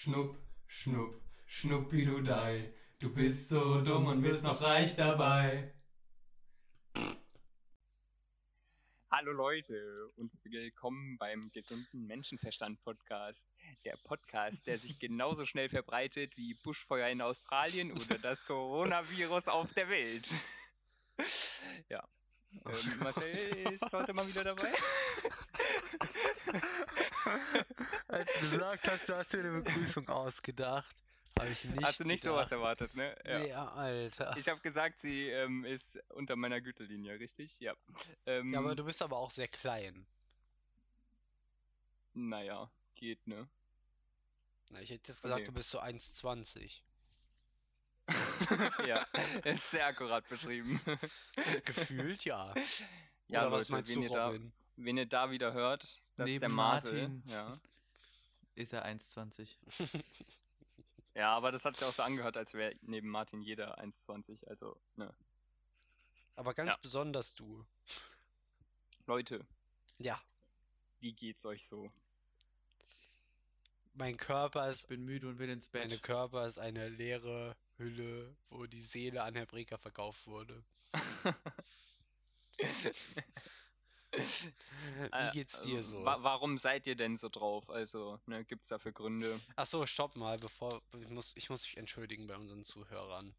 Schnupp, schnupp, schnuppidudei. Du bist so dumm und wirst noch reich dabei. Hallo Leute und willkommen beim gesunden Menschenverstand Podcast. Der Podcast, der sich genauso schnell verbreitet wie Buschfeuer in Australien oder das Coronavirus auf der Welt. Ja. Ähm, Marcel ist heute mal wieder dabei. Als du gesagt hast, du hast dir eine Begrüßung ausgedacht, habe ich nicht. Hast du nicht gedacht. sowas erwartet, ne? Ja. Nee, Alter. Ich habe gesagt, sie ähm, ist unter meiner Gürtellinie, richtig? Ja. Ähm, ja, aber du bist aber auch sehr klein. Naja, geht, ne? Na, ich hätte jetzt gesagt, Okay. du bist so 1,20. ja, ist sehr akkurat beschrieben. Gefühlt ja. Ja, Oder was Leute, meinst wen du, ihr da- Robin? Wenn ihr da wieder hört, das ist Neben der Masel. Martin. Ja. Ist er 1,20. ja, aber das hat sich auch so angehört, als wäre neben Martin jeder 1,20. Also, ne. Aber ganz Ja. besonders du. Leute, Ja, wie geht's euch so? mein Körper ist Ich bin müde und will ins Mein Bett. Körper ist eine leere Hülle, wo die Seele an Herr Breker verkauft wurde. Wie Äh, geht's dir so? wa warum seid ihr denn so drauf? Also, ne, gibt's dafür Gründe? Ach so, stopp mal, bevor ich muss, ich muss mich entschuldigen bei unseren Zuhörern.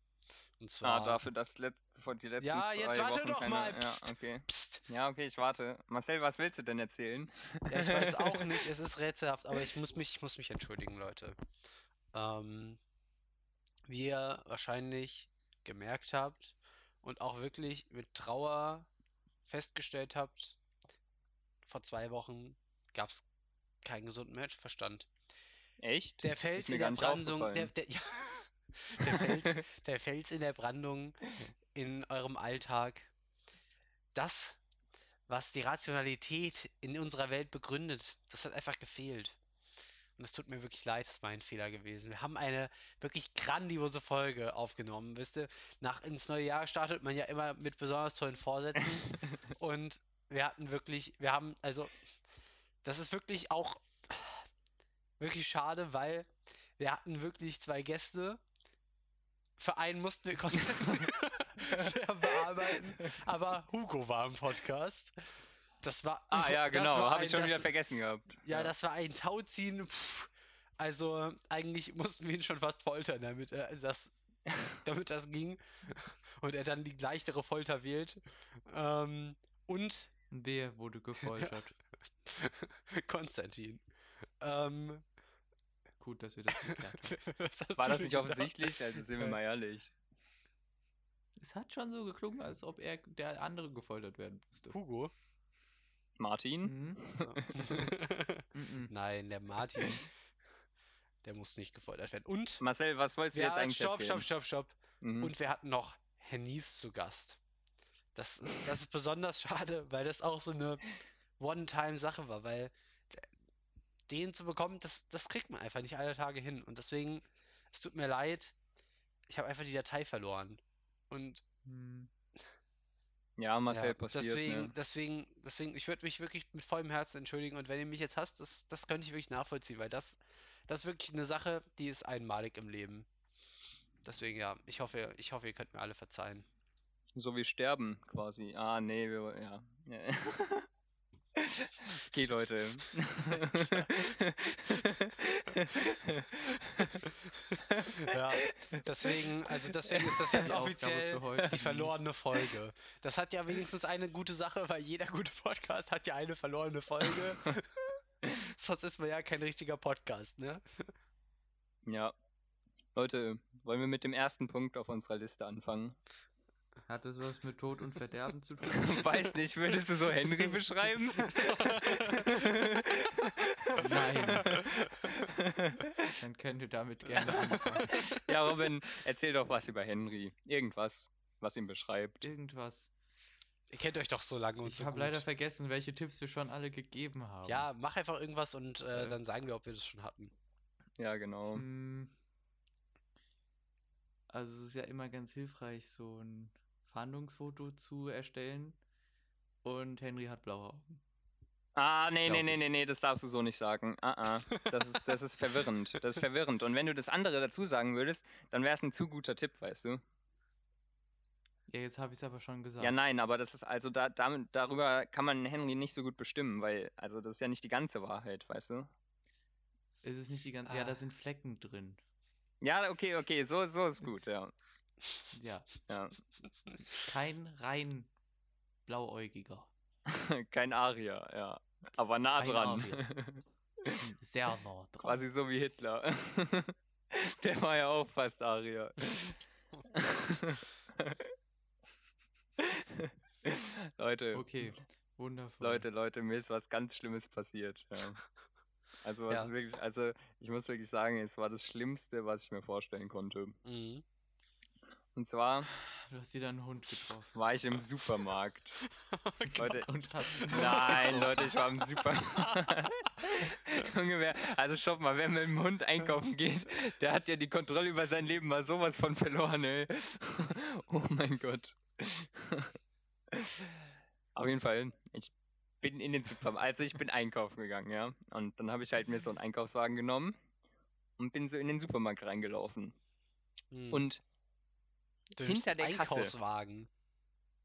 Und Ah, zwar, dafür, dass let vor die letzten Ja, jetzt warte Wochen doch keine... mal, Ja, pst. okay. Psst, Ja, okay, ich warte. Marcel, was willst du denn erzählen? ja, ich weiß auch nicht, es ist rätselhaft, aber ich muss mich, ich muss mich entschuldigen, Leute. Ähm, wie ihr wahrscheinlich gemerkt habt und auch wirklich mit Trauer festgestellt habt, vor zwei Wochen gab es keinen gesunden Menschenverstand. Echt? Der Fels in der Brandung, der, der, ja, der, Fels, der Fels in der Brandung in eurem Alltag, das, was die Rationalität in unserer Welt begründet, das hat einfach gefehlt. Und es tut mir wirklich leid, das war ein Fehler gewesen. Wir haben eine wirklich grandiose Folge aufgenommen, wisst ihr? Nach ins neue Jahr startet man ja immer mit besonders tollen Vorsätzen. Und wir hatten wirklich, wir haben, also, das ist wirklich auch wirklich schade, weil wir hatten wirklich zwei Gäste. Für einen mussten wir sehr bearbeiten, aber Hugo war im Podcast. Das war, Ah ja, genau, habe ein- ich schon das, wieder vergessen gehabt. Ja, das war ein Tauziehen. Pff, also eigentlich mussten wir ihn schon fast foltern, damit er das, damit das ging und er dann die leichtere Folter wählt. Ähm, und Wer wurde gefoltert? Konstantin. Ähm, Gut, dass wir das geklärt haben. War das nicht gedacht? offensichtlich? Also sind wir Äh, mal ehrlich. Es hat schon so geklungen, als ob er der andere gefoltert werden musste. Hugo? Martin? Mhm. So. Mhm. Nein, der Martin, der muss nicht gefoltert werden. Und Marcel, was wolltest du ja, jetzt eigentlich stopp, erzählen? stopp, stopp, stopp. Mhm. Und wir hatten noch Herr Nies zu Gast. Das ist, das ist besonders schade, weil das auch so eine One-Time-Sache war, weil den zu bekommen, das, das kriegt man einfach nicht alle Tage hin. Und deswegen, es tut mir leid, ich habe einfach die Datei verloren. Und Mhm. Ja, Marcel ja, passiert, deswegen, ne? deswegen, deswegen, ich würde mich wirklich mit vollem Herzen entschuldigen. Und wenn ihr mich jetzt hasst, das, das könnte ich wirklich nachvollziehen, weil das, das ist wirklich eine Sache, die ist einmalig im Leben. Deswegen, ja, ich hoffe, ich hoffe, ihr könnt mir alle verzeihen. So wie sterben quasi. Ah, nee, wir, ja. Okay, Leute. Ja, deswegen, also deswegen ist das jetzt Die offiziell für heute die verlorene Folge. Das hat ja wenigstens eine gute Sache, weil jeder gute Podcast hat ja eine verlorene Folge. Sonst ist man ja kein richtiger Podcast, ne? Ja. Leute, wollen wir mit dem ersten Punkt auf unserer Liste anfangen? Hat das was mit Tod und Verderben zu tun? Weiß nicht, würdest du so Henry beschreiben? Nein. Dann könnt ihr damit gerne anfangen. Ja, Robin, erzähl doch was über Henry. Irgendwas, was ihn beschreibt. Irgendwas. Ihr kennt euch doch so lange und Ich so habe gut. leider vergessen, welche Tipps wir schon alle gegeben haben. Ja, mach einfach irgendwas und äh, Äh. dann sagen wir, ob wir das schon hatten. Ja, genau. Mm. Also es ist ja immer ganz hilfreich, so ein Fahndungsfoto zu erstellen. Und Henry hat blaue Augen. Ah, nee, nee, nee, nee, nee, das darfst du so nicht sagen. Ah, ah. Das ist, das ist verwirrend. Das ist verwirrend. Und wenn du das andere dazu sagen würdest, dann wäre es ein zu guter Tipp, weißt du? Ja, jetzt habe ich es aber schon gesagt. Ja, nein, aber das ist, also da, damit, darüber kann man Henry nicht so gut bestimmen, weil, also das ist ja nicht die ganze Wahrheit, weißt du? Es ist nicht die ganze. Ja, Ah. da sind Flecken drin. Ja, okay, okay, so, so ist gut, ja. Ja. ja. Kein rein blauäugiger. Kein Arier, ja. Aber nah Kein dran. Arier. Sehr nah dran. Quasi so wie Hitler. Der war ja auch fast Arier. Leute, Okay, wundervoll. Leute, Leute, mir ist was ganz Schlimmes passiert. Ja. Also was Ja. wirklich, also ich muss wirklich sagen, es war das Schlimmste, was ich mir vorstellen konnte. Mhm. Und zwar Du hast wieder einen Hund getroffen. war ich im Supermarkt. Leute, Und hast Nein, Leute, ich war im Supermarkt. Ungefähr. Also schaut mal, wer mit dem Hund einkaufen geht, der hat ja die Kontrolle über sein Leben mal sowas von verloren, ey. Oh mein Gott. Auf jeden Fall, ich bin in den Supermarkt, also ich bin einkaufen gegangen, ja. Und dann habe ich halt mir so einen Einkaufswagen genommen und bin so in den Supermarkt reingelaufen. Mhm. Und du hinter der Kasse. Einkaufswagen.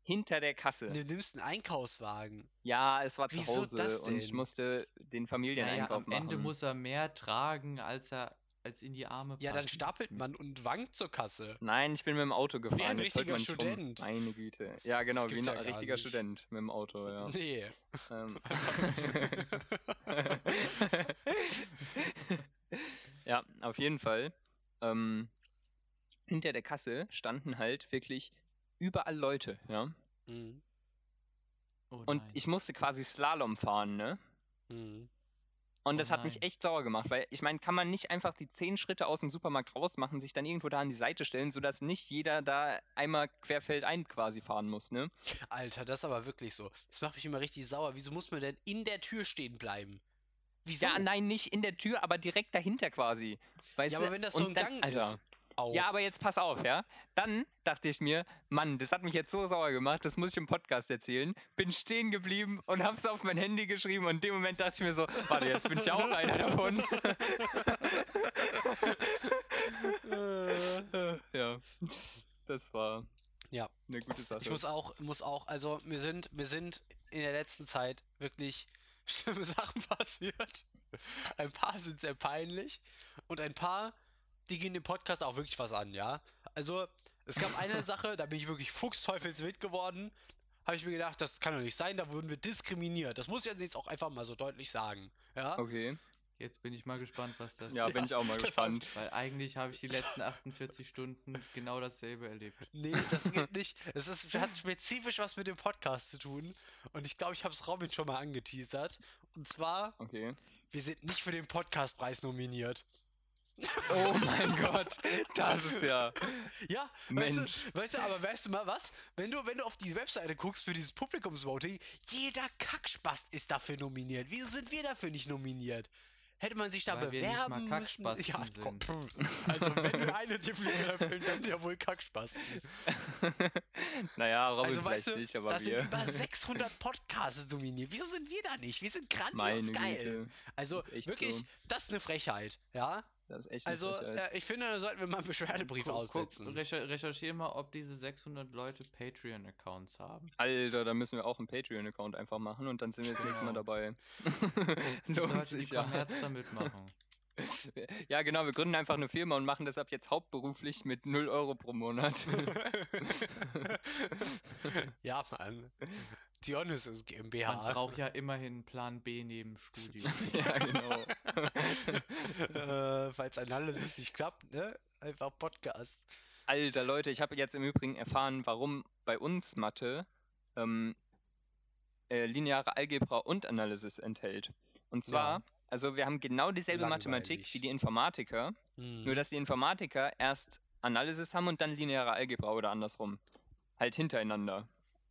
hinter der Kasse, Du nimmst einen Einkaufswagen. ja, es war zu Wieso Hause das und ich musste den Familieneinkauf naja, am Ende machen. muss er mehr tragen, als er als in die Arme Ja, dann passen. stapelt man und wankt zur Kasse. Nein, ich bin mit dem Auto gefahren. ein jetzt richtiger man nicht rum. Student. Meine Güte. Ja, genau, wie ein ja richtiger nicht. Student mit dem Auto, ja. Nee. Ähm. ja, auf jeden Fall. Ähm, hinter der Kasse standen halt wirklich überall Leute, ja. Mhm. Oh Und ich musste quasi Slalom fahren, ne? Mhm. Und Oh das hat mich echt sauer gemacht, weil ich meine, kann man nicht einfach die zehn Schritte aus dem Supermarkt rausmachen, sich dann irgendwo da an die Seite stellen, sodass nicht jeder da einmal querfeldein quasi fahren muss, ne? Alter, das ist aber wirklich so. Das macht mich immer richtig sauer. Wieso muss man denn in der Tür stehen bleiben? Wieso? Ja, nein, nicht in der Tür, aber direkt dahinter quasi. Weißt Ja, du? aber wenn das so ein Gang Alter. ist. Au. Ja, aber jetzt pass auf, ja. Dann dachte ich mir, Mann, das hat mich jetzt so sauer gemacht, das muss ich im Podcast erzählen. Bin stehen geblieben und hab's auf mein Handy geschrieben und in dem Moment dachte ich mir so, warte, jetzt bin ich auch einer davon. Äh, ja, das war Ja. eine gute Sache. Ich muss auch, muss auch, also mir sind, mir sind in der letzten Zeit wirklich schlimme Sachen passiert. Ein paar sind sehr peinlich und ein paar, die gehen dem Podcast auch wirklich was an, ja. Also es gab eine Sache, da bin ich wirklich fuchsteufelswild geworden. Habe ich mir gedacht, das kann doch nicht sein, da wurden wir diskriminiert. Das muss ich jetzt auch einfach mal so deutlich sagen, ja. okay, Jetzt bin ich mal gespannt, was das ja, ist. bin ich auch mal gespannt. Weil eigentlich habe ich die letzten 48 Stunden genau dasselbe erlebt. Nee, das geht nicht. Es ist, hat spezifisch was mit dem Podcast zu tun. Und ich glaube, ich habe es Robin schon mal angeteasert. Und zwar, Okay. wir sind nicht für den Podcastpreis nominiert. Oh mein Gott, das ist ja. Ja, Mensch. Weißt du, weißt du, aber weißt du mal was? Wenn du, wenn du auf die Webseite guckst für dieses Publikumsvoting, jeder Kackspast ist dafür nominiert. Wieso sind wir dafür nicht nominiert? Hätte man sich da Weil wir nicht bewerben mal müssen? Ja, sind. Also wenn wir eine Definition erfüllen, dann ja wohl Kackspasten. naja, Robin Also vielleicht weißt du, nicht, aber da wir. sind über 600 Podcasts nominiert. Wieso sind wir da nicht? Wir sind grandios Meine geil. Güte, Also das wirklich, so. das ist eine Frechheit, ja? Das ist echt Also äh, ich finde, da sollten wir mal einen Beschwerdebrief Guck- guck, aussetzen. recher recherchier mal, ob diese 600 Leute Patreon-Accounts haben. Alter, da müssen wir auch einen Patreon-Account einfach machen und dann sind wir das nächste Mal Genau. dabei. Die Leute, die. Kommerz da mitmachen. Ja, genau, wir gründen einfach eine Firma und machen das ab jetzt hauptberuflich mit 0 Euro pro Monat. ja, Mann. Dionysus Man GmbH. braucht ja immerhin Plan B neben Studio. ja, genau. äh, falls Analysis nicht klappt, ne? Einfach Podcast. Alter, Leute, ich habe jetzt im Übrigen erfahren, warum bei uns Mathe ähm, äh, lineare Algebra und Analysis enthält. Und zwar, Ja. Also wir haben genau dieselbe Mathematik Langweilig. wie die Informatiker, Hm. nur dass die Informatiker erst Analysis haben und dann lineare Algebra oder andersrum. Halt hintereinander,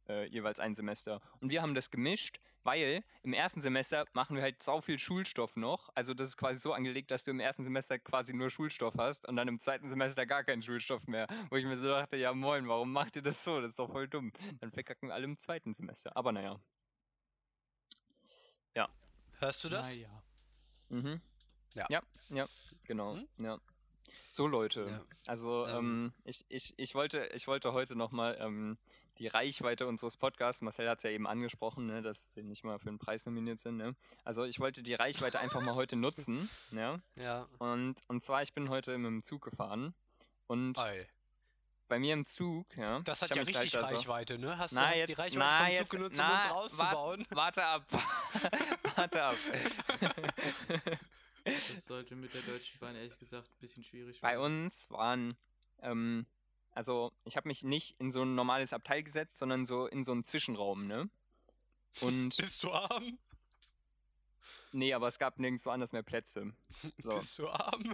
äh, jeweils ein Semester. Und wir haben das gemischt, weil im ersten Semester machen wir halt sau viel Schulstoff noch. Also das ist quasi so angelegt, dass du im ersten Semester quasi nur Schulstoff hast und dann im zweiten Semester gar keinen Schulstoff mehr. Wo ich mir so dachte, ja moin, warum macht ihr das so? Das ist doch voll dumm. Dann verkacken wir alle im zweiten Semester. Aber naja. Hörst du das? Naja. Mhm. Ja. Ja, ja, genau. Hm? Ja. So Leute, Ja. also Ähm. ähm, ich, ich, ich, wollte, ich wollte heute nochmal ähm, die Reichweite unseres Podcasts, Marcel hat es ja eben angesprochen, ne, dass wir nicht mal für einen Preis nominiert sind. Ne? Also ich wollte die Reichweite einfach mal heute nutzen. Ja? Ja. Und, und zwar, ich bin heute mit dem Zug gefahren und Ei. Bei mir im Zug, ja. Das hat ja mich richtig halt also- Reichweite, ne? Hast du Na, hast jetzt, die Reichweite na, vom jetzt, Zug genutzt, na, um uns wa- auszubauen? Warte ab. warte ab. Das sollte mit der Deutschen Bahn ehrlich gesagt ein bisschen schwierig Bei werden. uns waren, ähm, also ich habe mich nicht in so ein normales Abteil gesetzt, sondern so in so einen Zwischenraum, ne? Und Bist du arm? nee, aber es gab nirgendwo anders mehr Plätze. So. Bist du arm?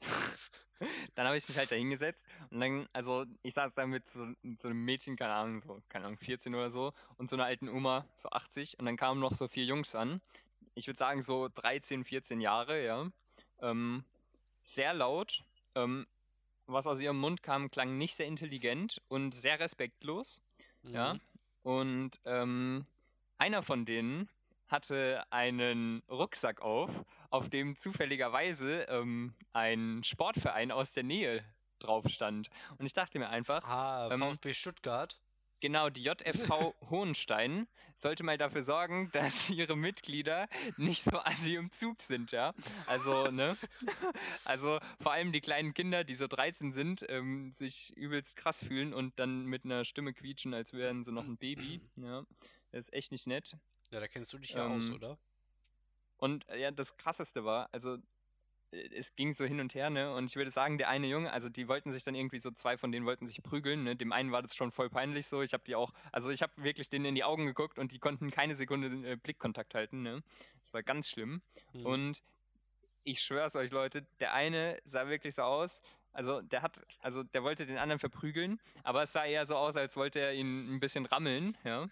Dann habe ich mich halt da hingesetzt und dann, also ich saß da mit so, mit so einem Mädchen, keine Ahnung, so, keine Ahnung, 14 oder so, und so einer alten Oma, so 80, und dann kamen noch so vier Jungs an. Ich würde sagen so 13, 14 Jahre, ja. Ähm, sehr laut. Ähm, was aus ihrem Mund kam, klang nicht sehr intelligent und sehr respektlos. Ja. Mhm. Und ähm, einer von denen hatte einen Rucksack auf, auf dem zufälligerweise ähm, ein Sportverein aus der Nähe drauf stand. Und ich dachte mir einfach, Ah, Ähm, VfB Stuttgart. genau, die JFV Hohenstein sollte mal dafür sorgen, dass ihre Mitglieder nicht so assi im Zug sind, ja. Also, ne? Also vor allem die kleinen Kinder, die so 13 sind, ähm, sich übelst krass fühlen und dann mit einer Stimme quietschen, als wären sie noch ein Baby. Ja. Das ist echt nicht nett. Ja, da kennst du dich ja aus, Ähm, oder? Und äh, ja, das krasseste war, also äh, es ging so hin und her, ne? Und ich würde sagen, der eine Junge, also die wollten sich dann irgendwie so zwei von denen wollten sich prügeln, ne? Dem einen war das schon voll peinlich so. Ich habe die auch, also ich habe wirklich denen in die Augen geguckt und die konnten keine Sekunde äh, Blickkontakt halten, ne? Das war ganz schlimm. Mhm. Und ich schwör's euch, Leute, der eine sah wirklich so aus, also der hat, also der wollte den anderen verprügeln, aber es sah eher so aus, als wollte er ihn ein bisschen rammeln, ja.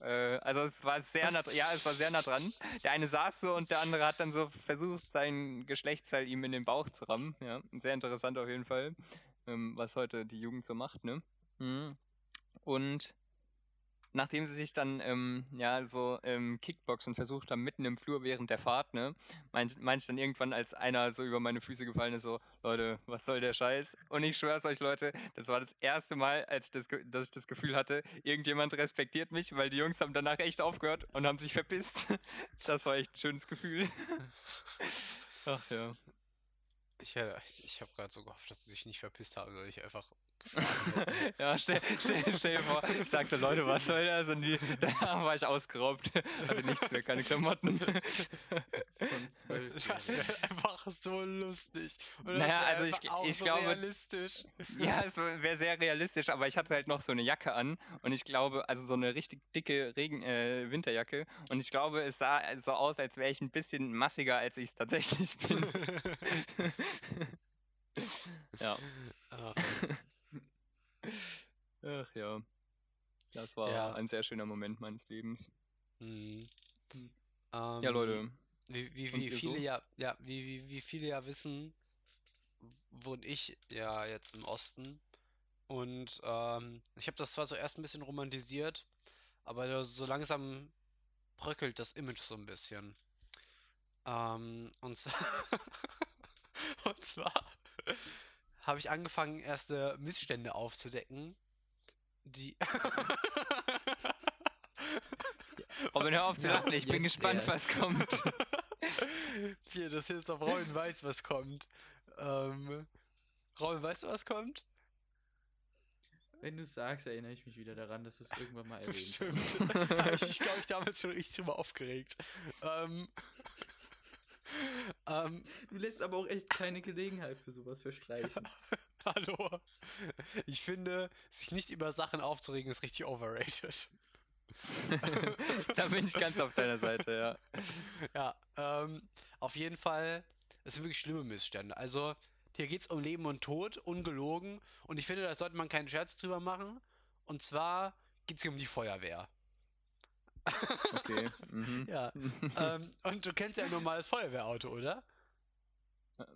Äh, also es war sehr nah, ja, es war sehr nah dran. Der eine saß so und der andere hat dann so versucht, sein Geschlechtsteil ihm in den Bauch zu rammen, ja. Sehr interessant auf jeden Fall, ähm, was heute die Jugend so macht, ne. Mhm. Und nachdem sie sich dann ähm, ja so ähm, Kickboxen versucht haben mitten im Flur während der Fahrt, ne, meint, meint ich dann irgendwann, als einer so über meine Füße gefallen ist, so Leute, was soll der Scheiß? Und ich schwör's euch, Leute, das war das erste Mal, als ich das, dass ich das Gefühl hatte, irgendjemand respektiert mich, weil die Jungs haben danach echt aufgehört und haben sich verpisst. Das war echt ein schönes Gefühl. Ach ja. Ich, ich habe gerade so gehofft, dass sie sich nicht verpisst haben, sondern ich einfach. Ja, stell, stell, stell dir vor, ich sag so, Leute, was soll das? Und die, da war ich ausgeraubt. Hatte nichts mehr, keine Klamotten. Von zwölf. Das wäre einfach so lustig. Und Naja, also ich- ich so glaube- realistisch. Ja, es wäre sehr realistisch, aber ich hatte halt noch so eine Jacke an und ich glaube, also so eine richtig dicke Regen äh, Winterjacke und ich glaube, es sah so aus, als wäre ich ein bisschen massiger, als ich es tatsächlich bin. ja. Ah, Ach ja. Das war Ja. ein sehr schöner Moment meines Lebens. mhm. Hm. Ja, Ähm, Leute. Wie, wie, wie viele so? ja, ja, wie, wie, wie viele ja wissen, wohne ich ja jetzt im Osten. Und ähm, ich habe das zwar zuerst ein bisschen romantisiert, aber so langsam bröckelt das Image so ein bisschen. Ähm, und, und zwar habe ich angefangen, erste Missstände aufzudecken, die Robin, hör auf zu lachen, ich bin gespannt, was erst. kommt. Hier, das hilft auf Robin weiß, was kommt. Ähm, Robin, weißt du, was kommt? Wenn du sagst, erinnere ich mich wieder daran, dass du es irgendwann mal erwähnt Stimmt. hast. Ich glaube, ich damals schon richtig drüber aufgeregt. Ähm, ähm, Du lässt aber auch echt keine Gelegenheit für sowas verstreichen. Hallo. Ich finde, sich nicht über Sachen aufzuregen, ist richtig overrated. da bin ich ganz auf deiner Seite, ja. Ja, ähm, auf jeden Fall, es sind wirklich schlimme Missstände. Also, hier geht es um Leben und Tod, ungelogen. Und ich finde, da sollte man keinen Scherz drüber machen. Und zwar geht es hier um die Feuerwehr. Okay. Mhm. Ja, ähm, und du kennst ja ein normales Feuerwehrauto, oder?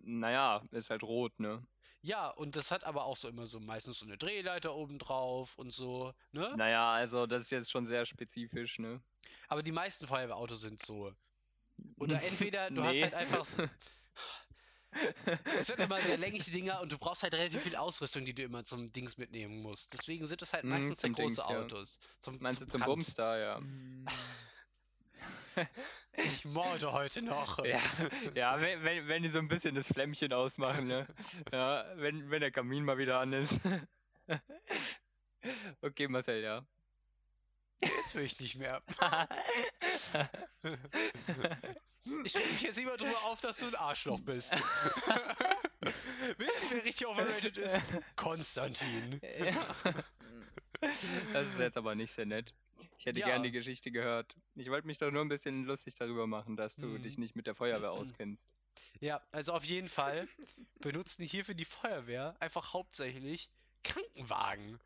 Naja, ist halt rot, ne? Ja, und das hat aber auch so immer so meistens so eine Drehleiter oben drauf und so, ne? Naja, also das ist jetzt schon sehr spezifisch, ne? Aber die meisten Feuerwehrautos sind so. Oder entweder du hast Nee. halt einfach. s- Es sind immer sehr längliche Dinger und du brauchst halt relativ viel Ausrüstung, die du immer zum Dings mitnehmen musst. Deswegen sind es halt Mm, meistens sehr zum große Dings, ja. Autos. Zum, Meinst du zum Brand. Bumstar, ja. Ich morde heute noch. Ja, ja wenn, wenn, wenn die so ein bisschen das Flämmchen ausmachen, ne? Ja, wenn, wenn der Kamin mal wieder an ist. Okay, Marcel, ja. tue ich nicht mehr. Ich reg mich jetzt immer drüber auf, dass du ein Arschloch bist. Wisst ihr, wer richtig overrated ist? Konstantin. Das ist jetzt aber nicht sehr nett. Ich hätte Ja. gern die Geschichte gehört. Ich wollte mich doch nur ein bisschen lustig darüber machen, dass du Mhm. dich nicht mit der Feuerwehr auskennst. Ja, also auf jeden Fall benutzen hier für die Feuerwehr einfach hauptsächlich Krankenwagen.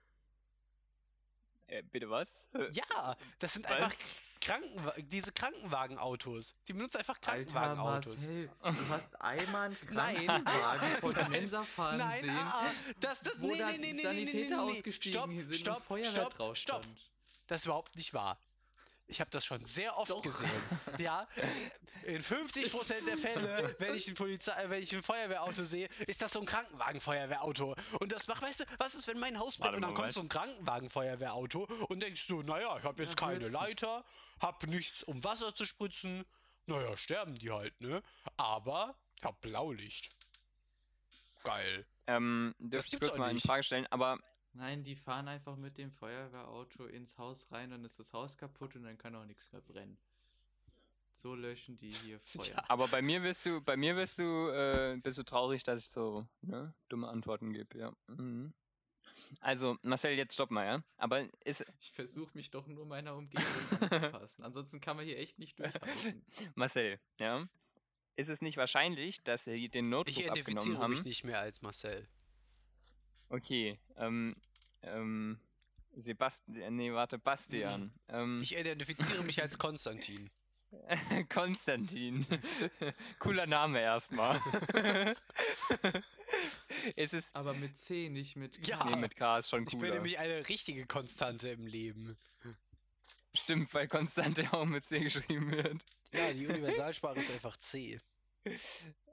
Äh, bitte was? Ja, das sind einfach was? Krankenwa diese Krankenwagenautos. Die benutzen einfach Krankenwagenautos. Marcel, du hast einmal einen Nein. Krankenwagen vor der Nein. Mensa fahren Nein, sehen, ah, ah, das, das, wo nee, nee, nee, nee, nee, Sanitäter nee, nee, nee. ausgestiegen stopp, sind stopp, und Feuerwehr stopp, drauf stopp. Das ist überhaupt nicht wahr. Ich habe das schon sehr oft Doch. gesehen. Ja, in 50% der Fälle, wenn ich ein Polizei, wenn ich ein Feuerwehrauto sehe, ist das so ein Krankenwagen-Feuerwehrauto. Und das macht, weißt du, was ist, wenn mein Haus brennt und dann kommt so ein? Krankenwagen-Feuerwehrauto und denkst du, naja, ich habe jetzt Ja, keine Leiter, hab nichts, um Wasser zu spritzen. Naja, sterben die halt, ne? Aber ich hab Blaulicht. Geil. Ähm, Das dürfte ich kurz mal eine. Frage stellen, aber Nein, die fahren einfach mit dem Feuerwehrauto ins Haus rein, dann ist das Haus kaputt und dann kann auch nichts mehr brennen. So löschen die hier Feuer. Ja. Aber bei mir bist du, bei mir bist du, äh, bist du traurig, dass ich so ne, dumme Antworten gebe, ja. Mhm. Also, Marcel, jetzt stopp mal, ja. Aber ist, Ich versuche mich doch nur meiner Umgebung anzupassen. Ansonsten kann man hier echt nicht durchhalten. Marcel, ja. Ist es nicht wahrscheinlich, dass sie den Ich Notebook abgenommen identifiziere mich haben? nicht mehr als Marcel. Okay, ähm, ähm, Sebastian, nee, warte, Bastian. Ähm, Ich identifiziere mich als Konstantin. Konstantin. Cooler Name erstmal. ist es, Aber mit C, nicht mit K. Ja. nee, mit K ist schon Ich bin cooler. nämlich eine richtige Konstante im Leben. Stimmt, weil Konstante auch mit C geschrieben wird. Ja, die Universalsprache ist einfach C.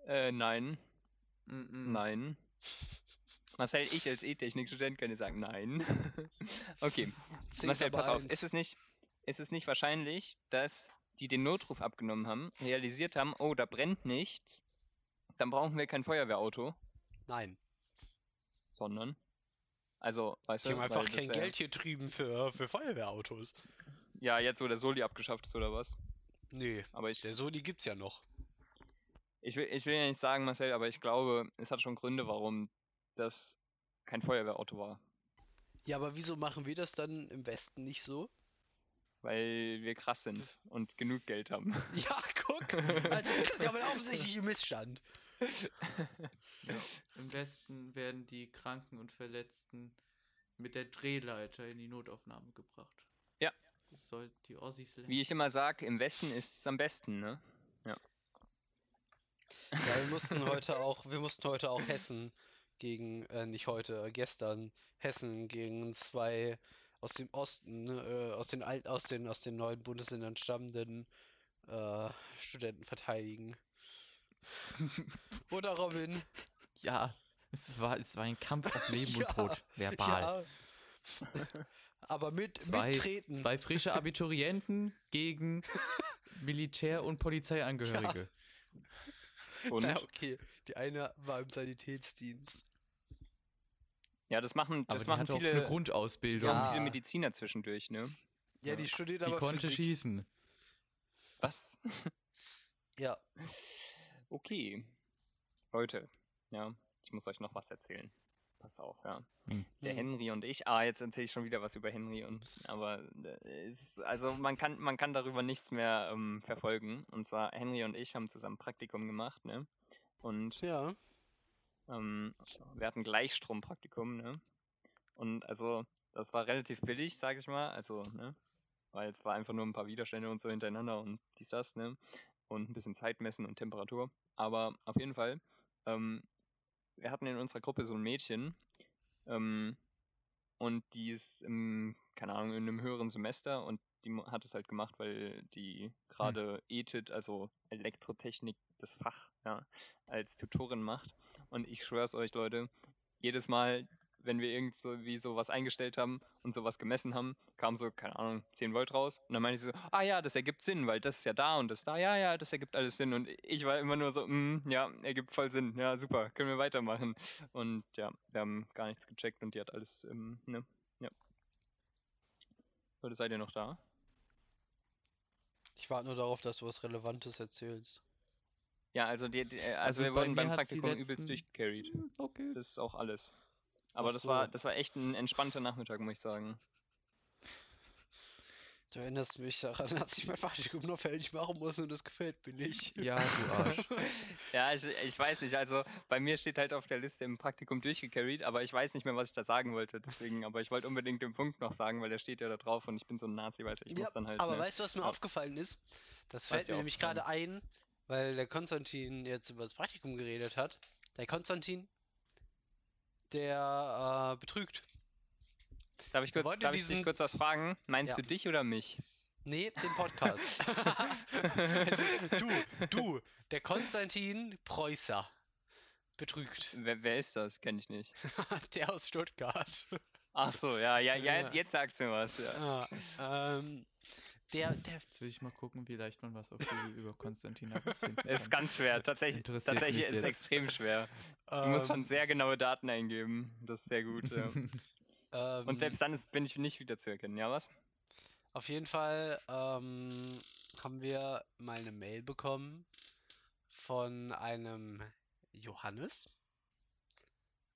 Äh, nein, Mm -mm. nein. Marcel, ich als E-Technik-Student kann dir sagen, nein. okay, Marcel, pass auf, ist es nicht, ist es nicht wahrscheinlich, dass die den Notruf abgenommen haben, realisiert haben, oh, da brennt nichts, dann brauchen wir kein Feuerwehrauto, Nein. sondern, also, weißt Die du, haben weil einfach kein wär- Geld hier drüben für, für Feuerwehrautos. Ja, jetzt wo der Soli abgeschafft ist oder was? Nee, Aber ich, der Soli gibt's ja noch. ich will, ich will ja nicht sagen, Marcel, aber ich glaube, es hat schon Gründe, warum das kein Feuerwehrauto war. Ja, aber wieso machen wir das dann im Westen nicht so? Weil wir krass sind und genug Geld haben. Ja, guck! Also ist das ja mal offensichtlich Missstand. Im Westen werden die Kranken und Verletzten mit der Drehleiter in die Notaufnahme gebracht. Ja. Das soll die Ossis lernen. Wie ich immer sage, im Westen ist es am besten, ne? Ja, wir mussten heute auch, wir mussten heute auch Hessen gegen, äh, nicht heute, äh, gestern, Hessen gegen zwei aus dem Osten, äh, aus den alt, aus den, aus den neuen Bundesländern stammenden äh, Studenten verteidigen. Oder Robin? Ja, es war, es war ein Kampf auf Leben Ja, und Tod, verbal. Ja. Aber mit, Zwei, mittreten. zwei frische Abiturienten gegen Militär- und Polizeiangehörige. Und Na, okay. Die eine war im Sanitätsdienst. Ja, das machen, Aber das die machen hatte auch viele, eine das Grundausbildung. machen Ja. viele Mediziner zwischendurch, ne? Ja, Ja. die studiert Die aber konnte Physik. schießen. Was? Ja. Okay. Leute, ja, ich muss euch noch was erzählen. Pass auf, ja. Hm. Der. Henry und ich, ah, jetzt erzähle ich schon wieder was über Henry und aber äh, es, also man kann man kann darüber nichts mehr ähm, verfolgen. Und zwar Henry und ich haben zusammen Praktikum gemacht, ne? Und Ja. Ähm, wir hatten Gleichstrompraktikum, ne? Und also das war relativ billig, sag ich mal, also ne? Weil es war einfach nur ein paar Widerstände und so hintereinander und dies das, ne? Und ein bisschen Zeit messen und Temperatur. Aber auf jeden Fall ähm, wir hatten in unserer Gruppe so ein Mädchen, ähm, und die ist im, keine Ahnung, in einem höheren Semester und die hat es halt gemacht, weil die gerade ETIT, also Elektrotechnik, das Fach, ja, als Tutorin macht. Und ich schwör's euch, Leute, jedes Mal, wenn wir irgendwie so was eingestellt haben und sowas gemessen haben, kam so, keine Ahnung, 10 Volt raus. Und dann meinte ich so, ah ja, das ergibt Sinn, weil das ist ja da und das da, ja, ja, das ergibt alles Sinn. Und ich war immer nur so, mm, ja, ergibt voll Sinn, ja, super, können wir weitermachen. Und ja, wir haben gar nichts gecheckt und die hat alles, ähm, ne, ja. Leute, seid ihr noch da? Ich warte nur darauf, dass du was Relevantes erzählst. Ja, also, die, die, äh, also, Also wir wurden beim Praktikum übelst letzten- durchgecarried. Hm, Okay. Das ist auch alles. Aber das war, das war echt ein entspannter Nachmittag, muss ich sagen. Du erinnerst mich daran, dass ich mein Praktikum noch fertig machen muss und das gefällt mir nicht. Ja, du Arsch. Ja, ich, ich weiß nicht, also bei mir steht halt auf der Liste im Praktikum durchgecarried, aber ich weiß nicht mehr, was ich da sagen wollte, deswegen, aber ich wollte unbedingt den Punkt noch sagen, weil der steht ja da drauf und ich bin so ein Nazi, weiß ich, ich Ja, muss dann halt, aber ne, weißt du, was mir ab- aufgefallen ist? Das Was fällt mir nämlich gerade ein, weil der Konstantin jetzt über das Praktikum geredet hat. Der Konstantin, der äh, betrügt. darf ich kurz, wollten darf ich dich diesen- kurz was fragen? Meinst Ja. du dich oder mich? Nee, den Podcast. also, du, du, der Konstantin Preußer betrügt. Wer, wer ist das? Kenne ich nicht. der aus Stuttgart. Ach so, ja, ja, ja, Ja. jetzt sagt's mir was, ja. Ah, ähm, der, der, Jetzt will ich mal gucken, wie leicht man was auf Google über Konstantin herausfinden Ist ganz schwer, tatsächlich, tatsächlich ist es jetzt. extrem schwer. Du musst schon ähm, sehr genaue Daten eingeben, das ist sehr gut, ja. ähm, Und selbst dann ist, bin ich nicht wieder zu erkennen, ja was? Auf jeden Fall ähm, haben wir mal eine Mail bekommen von einem Johannes,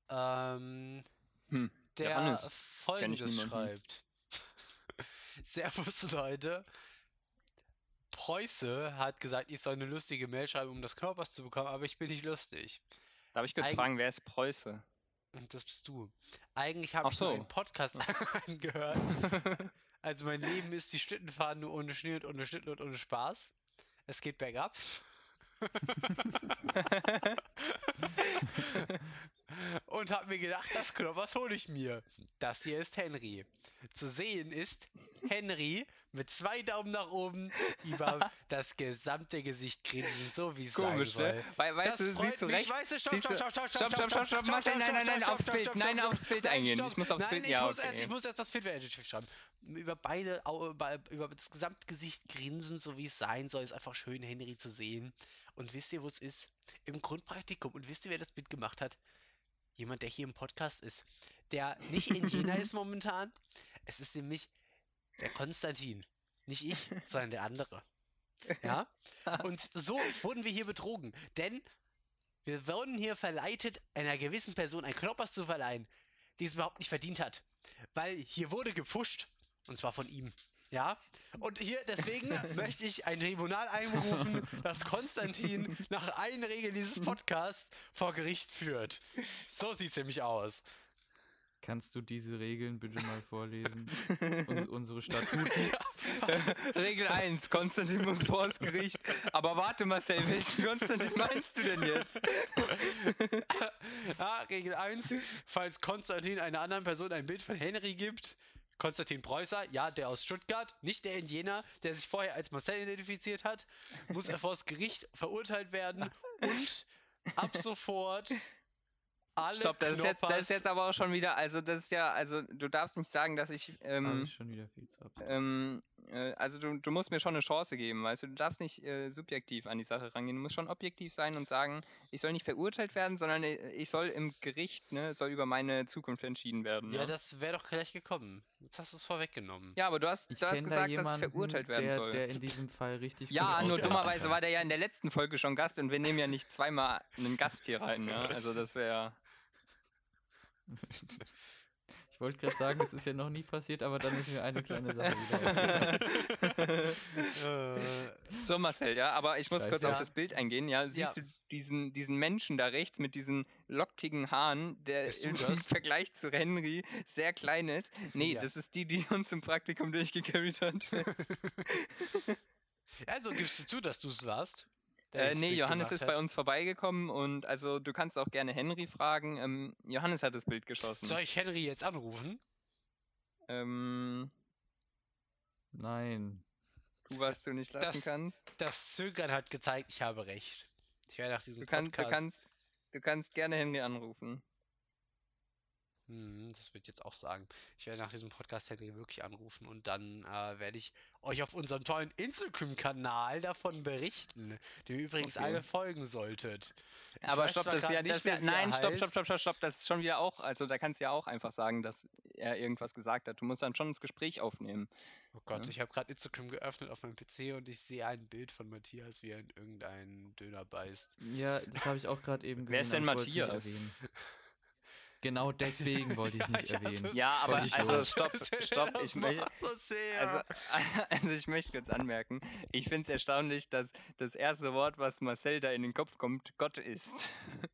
ähm, Hm, der Johannes, Folgendes schreibt. Servus Leute. Preuße hat gesagt, ich soll eine lustige Mail schreiben, um das Knoppers zu bekommen, aber ich bin nicht lustig. Darf ich kurz Eig- fragen, wer ist Preuße? Und das bist du. Eigentlich habe ich nur so. einen Podcast angehört. Also mein Leben ist die Schlittenfahren nur ohne Schnee und ohne Schlitten und ohne Spaß. Es geht bergab. und habe mir gedacht, das Knoppers hole ich mir. Das hier ist Henry. Zu sehen ist Henry mit zwei Daumen nach oben über das gesamte Gesicht grinsen, so wie es Komisch, sein ne? soll. Wei- weißt Das du, siehst du mich. rechts? Weißt du, stopp, stopp, stopp, stopp, stopp, stopp, stopp, stopp, nein, nein, nein, aufs Bild, nein, aufs Bild eingehen. stopp. Ich muss aufs Nein, Bild, ja, erst, ich okay. muss erst das Filmadjektiv schreiben. Über beide, über, das Gesamtgesicht grinsen, so wie es sein soll, ist einfach schön, Henry zu sehen. Und wisst ihr, wo es ist? Im Grundpraktikum. Und wisst ihr, wer das Bild gemacht hat? Jemand, der hier im Podcast ist. Der nicht in Jena ist momentan. Es ist nämlich der Konstantin. Nicht ich, sondern der andere. Ja? Und so wurden wir hier betrogen. Denn wir wurden hier verleitet, einer gewissen Person ein Knoppers zu verleihen, die es überhaupt nicht verdient hat. Weil hier wurde gepfuscht. Und zwar von ihm. Ja? Und hier, deswegen möchte ich ein Tribunal einberufen, das Konstantin nach allen Regeln dieses Podcasts vor Gericht führt. So sieht's nämlich aus. Kannst du diese Regeln bitte mal vorlesen? Uns, unsere Statuten. Regel 1, Konstantin muss vor das Gericht. Aber warte Marcel, welchen Konstantin meinst du denn jetzt? Ja, Regel 1, falls Konstantin einer anderen Person ein Bild von Henry gibt, Konstantin Preußer, ja, der aus Stuttgart, nicht der in Jena, der sich vorher als Marcel identifiziert hat, muss er vor das Gericht verurteilt werden und ab sofort alle Stopp, das ist, jetzt, das ist jetzt aber auch schon wieder, also das ist ja, also du darfst nicht sagen, dass ich, Das ähm, ist schon wieder viel zu ähm, äh, also du, du musst mir schon eine Chance geben, weißt du, du darfst nicht äh, subjektiv an die Sache rangehen, du musst schon objektiv sein und sagen, ich soll nicht verurteilt werden, sondern äh, ich soll im Gericht, ne, soll über meine Zukunft entschieden werden. Ja, Ja, das wäre doch gleich gekommen. Jetzt hast du es vorweggenommen. ja aber du hast, Ich du hast kenne da gesagt, dass ich jemanden, verurteilt werden der, soll. der in diesem Fall richtig gut ja, nur dummerweise war der ja in der letzten Folge schon Gast und wir nehmen ja nicht zweimal einen Gast hier rein, ja, also das wäre Ich wollte gerade sagen, es ist ja noch nie passiert, aber dann ist mir eine kleine Sache wieder So, Marcel, ja, aber ich muss Scheiße. kurz auf das Bild eingehen. Ja, siehst Ja. du diesen, diesen Menschen da rechts mit diesen lockigen Haaren, der im das? Vergleich zu Henry sehr klein ist? Nee, Ja. das ist die, die uns im Praktikum durchgecarried hat. also gibst du zu, dass du es warst? Äh, dieses nee, Johannes ist bei hat. uns vorbeigekommen und also du kannst auch gerne Henry fragen. Ähm, Johannes hat das Bild geschossen. Soll ich Henry jetzt anrufen? Ähm, Nein. du, was du nicht lassen Das- kannst. Das Zögern hat gezeigt, ich habe recht. Ich werde nach diesem Du, kann, du, Podcast... kannst, du kannst gerne Henry anrufen. Hm, das würde ich jetzt auch sagen. Ich werde nach diesem Podcast Henry wirklich anrufen und dann äh, werde ich euch auf unserem tollen Instagram-Kanal davon berichten, dem ihr übrigens Okay. alle folgen solltet. Ich Aber stopp, das ist ja, nicht das ist ja, mehr, er nein, stopp, stopp, stopp, stopp, stopp, das ist schon wieder auch, also da kannst du ja auch einfach sagen, dass er irgendwas gesagt hat. Du musst dann schon das Gespräch aufnehmen. Oh Gott, Ja. ich habe gerade Instagram geöffnet auf meinem PC und ich sehe ein Bild von Matthias, wie er in irgendeinen Döner beißt. Ja, das habe ich auch gerade eben gesehen. Wer ist denn Matthias? Genau deswegen wollte ich es Ja, nicht ich hasse erwähnen. Ja, aber also stopp, stopp, ich möchte, also, also ich möchte kurz anmerken, ich finde es erstaunlich, dass das erste Wort, was Marcel da in den Kopf kommt, Gott ist.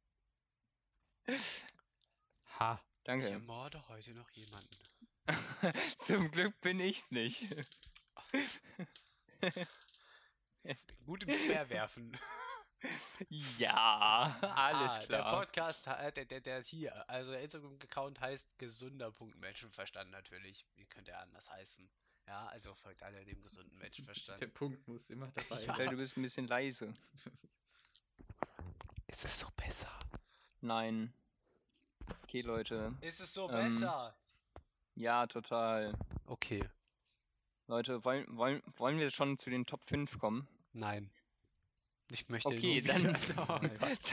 Ha. ich Danke. ermorde heute noch jemanden. Zum Glück bin ich's nicht. Bin gut im Speerwerfen. Ja, alles Ah, Der klar. Podcast, äh, der, der, der hier, also der Instagram-Account heißt gesunder Punkt Menschenverstand natürlich. Wie könnte er anders heißen? Ja, also folgt alle dem gesunden Der Menschenverstand. Punkt muss immer dabei Ja. Sein. du bist ein bisschen leise. Ist es so besser? Nein. Okay, Leute. Ist es so Ähm, besser? Ja, total. Okay, Leute, wollen, wollen, wollen wir schon zu den Top 5 kommen? nein. Ich möchte Okay, dann, Oh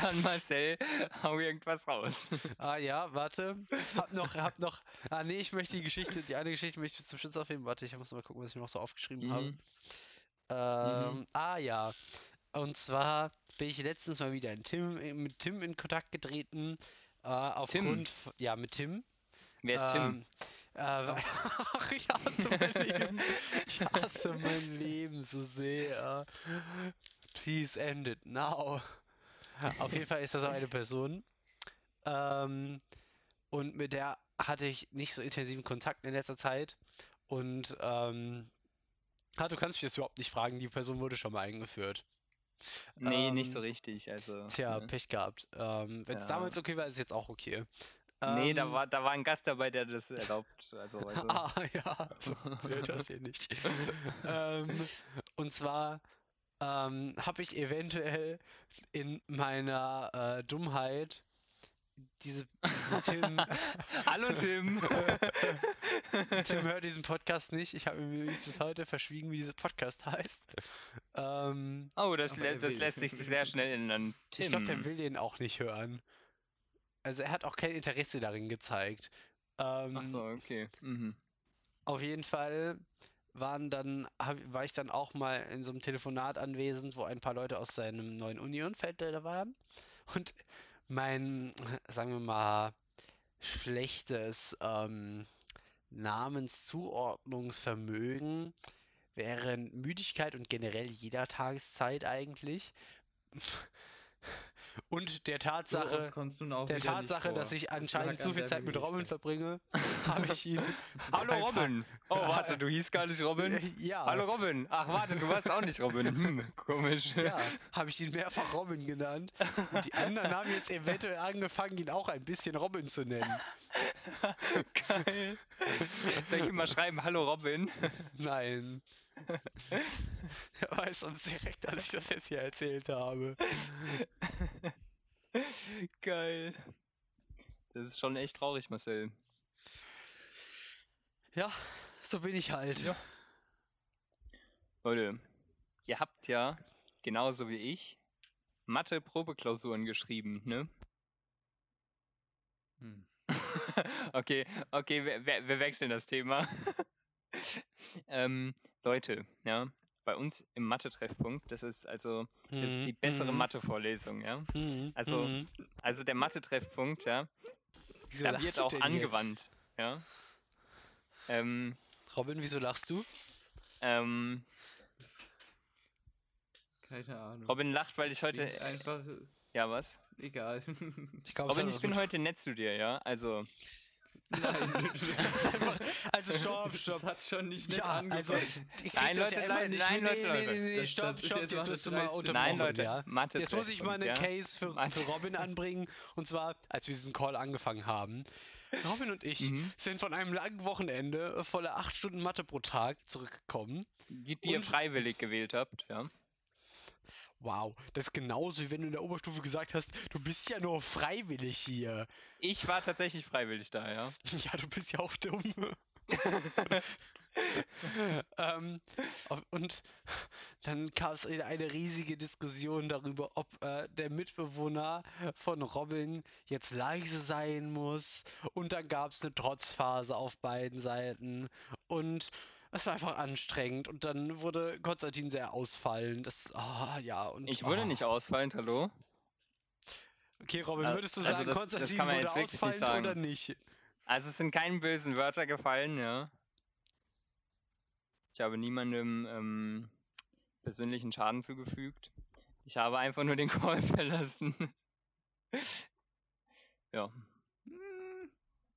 dann Marcel, hau irgendwas raus. Ah ja, warte. Hab noch, hab noch. Ah nee, ich möchte die Geschichte, die eine Geschichte möchte ich bis zum Schluss aufheben. Warte, ich muss mal gucken, was ich mir noch so aufgeschrieben habe. Mhm. Ähm, Ah ja. Und zwar bin ich letztens mal wieder Tim, mit Tim in Kontakt getreten. Äh, aufgrund, f- ja, mit Tim. Wer ist Tim? Ähm, äh, ach, ich hasse mein Leben. Ich hasse mein Leben so sehr. Please end it now. Auf jeden Fall ist das auch eine Person. Ähm, und mit der hatte ich nicht so intensiven Kontakt in letzter Zeit. Und ähm, ah, du kannst mich jetzt überhaupt nicht fragen, die Person wurde schon mal eingeführt. Nee, nicht ähm, so richtig. Also, Tja, ne. Pech gehabt. Ähm, Wenn es Ja. damals okay war, ist es jetzt auch okay. Nee, da Ähm, war, da war ein Gast dabei, der das erlaubt. Also, du. Ah, ja, so zählt das hier nicht. ähm, und zwar ähm, habe ich eventuell in meiner äh, Dummheit diese Tim. Hallo Tim. Tim hört diesen Podcast nicht. Ich habe mir bis heute verschwiegen, wie dieser Podcast heißt. Ähm, Oh, das, lä das lässt sich sehr schnell ändern. Tim. ich glaube, der will den auch nicht hören. Also er hat auch kein Interesse darin gezeigt. Ähm, Ach so, okay. Mhm. Auf jeden Fall waren dann, hab, war ich dann auch mal in so einem Telefonat anwesend, wo ein paar Leute aus seinem neuen Union-Feld da waren. Und mein, sagen wir mal, schlechtes ähm, Namenszuordnungsvermögen während Müdigkeit und generell jeder Tageszeit eigentlich. Und der So Tatsache, auch der Tatsache, dass ich anscheinend zu viel Zeit mit Robin verbringe, habe ich ihn. Hallo Robin. Oh, warte, du hieß gar nicht Robin. Ja. Hallo Robin. Ach, warte, du warst auch nicht Robin. Hm, komisch. Ja, habe ich ihn mehrfach Robin genannt. Und die anderen haben jetzt eventuell angefangen, ihn auch ein bisschen Robin zu nennen. Geil. Soll ich immer schreiben, hallo Robin? Nein. Er weiß sonst direkt, dass ich das jetzt hier erzählt habe. Geil. Das ist schon echt traurig, Marcel. Ja, so bin ich halt. Ja. Leute, ihr habt ja, genauso wie ich, Mathe-Probeklausuren geschrieben, ne? Hm. okay, okay, wir, wir, wir wechseln das Thema. ähm, Leute, ja, bei uns im Mathe-Treffpunkt, das ist also, das ist die bessere Mhm. Mathe-Vorlesung, ja. Mhm, Also, mhm. Also der Mathe-Treffpunkt, ja, Wieso da wird auch denn jetzt? angewandt, ja. Ähm, Robin, wieso lachst du? ähm, Keine Ahnung. Robin lacht, weil ich heute, einfach ja was? egal. Ich glaube, Robin, ich bin heute nett zu dir, ja, also, Nein. Das einfach, also stopp, Das stopp. hat schon nicht nett Ja, also, angefangen. krieg Nein, das Leute, ja nein, nicht. nein, nee, Leute, nee, nee, nee, Das- stopp, das ist stopp, jetzt jetzt wirst du mal unterbrochen, Nein, Leute, ja. Mathe. Jetzt muss ich mal einen ja? Case für, für Robin anbringen. Und zwar, als wir diesen Call angefangen haben. Robin und ich Mhm. sind von einem langen Wochenende voller 8 Stunden Mathe pro Tag zurückgekommen. Die, die ihr freiwillig gewählt habt, ja. Wow, das ist genauso, wie wenn du in der Oberstufe gesagt hast, du bist ja nur freiwillig hier. Ich war tatsächlich freiwillig da, ja. Ja, du bist ja auch dumm. ähm, und dann gab es eine, eine riesige Diskussion darüber, ob äh, der Mitbewohner von Robin jetzt leise sein muss. Und dann gab es eine Trotzphase auf beiden Seiten. Und es war einfach anstrengend. Und dann wurde Konstantin sehr ausfallend. Das, ah, ja, und Ich wurde ah. nicht ausfallend, hallo? Okay, Robin, Also- würdest du also sagen, das- das Konstantin kann man wurde jetzt wirklich nicht ausfallend oder sagen. nicht? Also es sind keine bösen Wörter gefallen, ja. Ich habe niemandem ähm, persönlichen Schaden zugefügt. Ich habe einfach nur den Call verlassen. ja.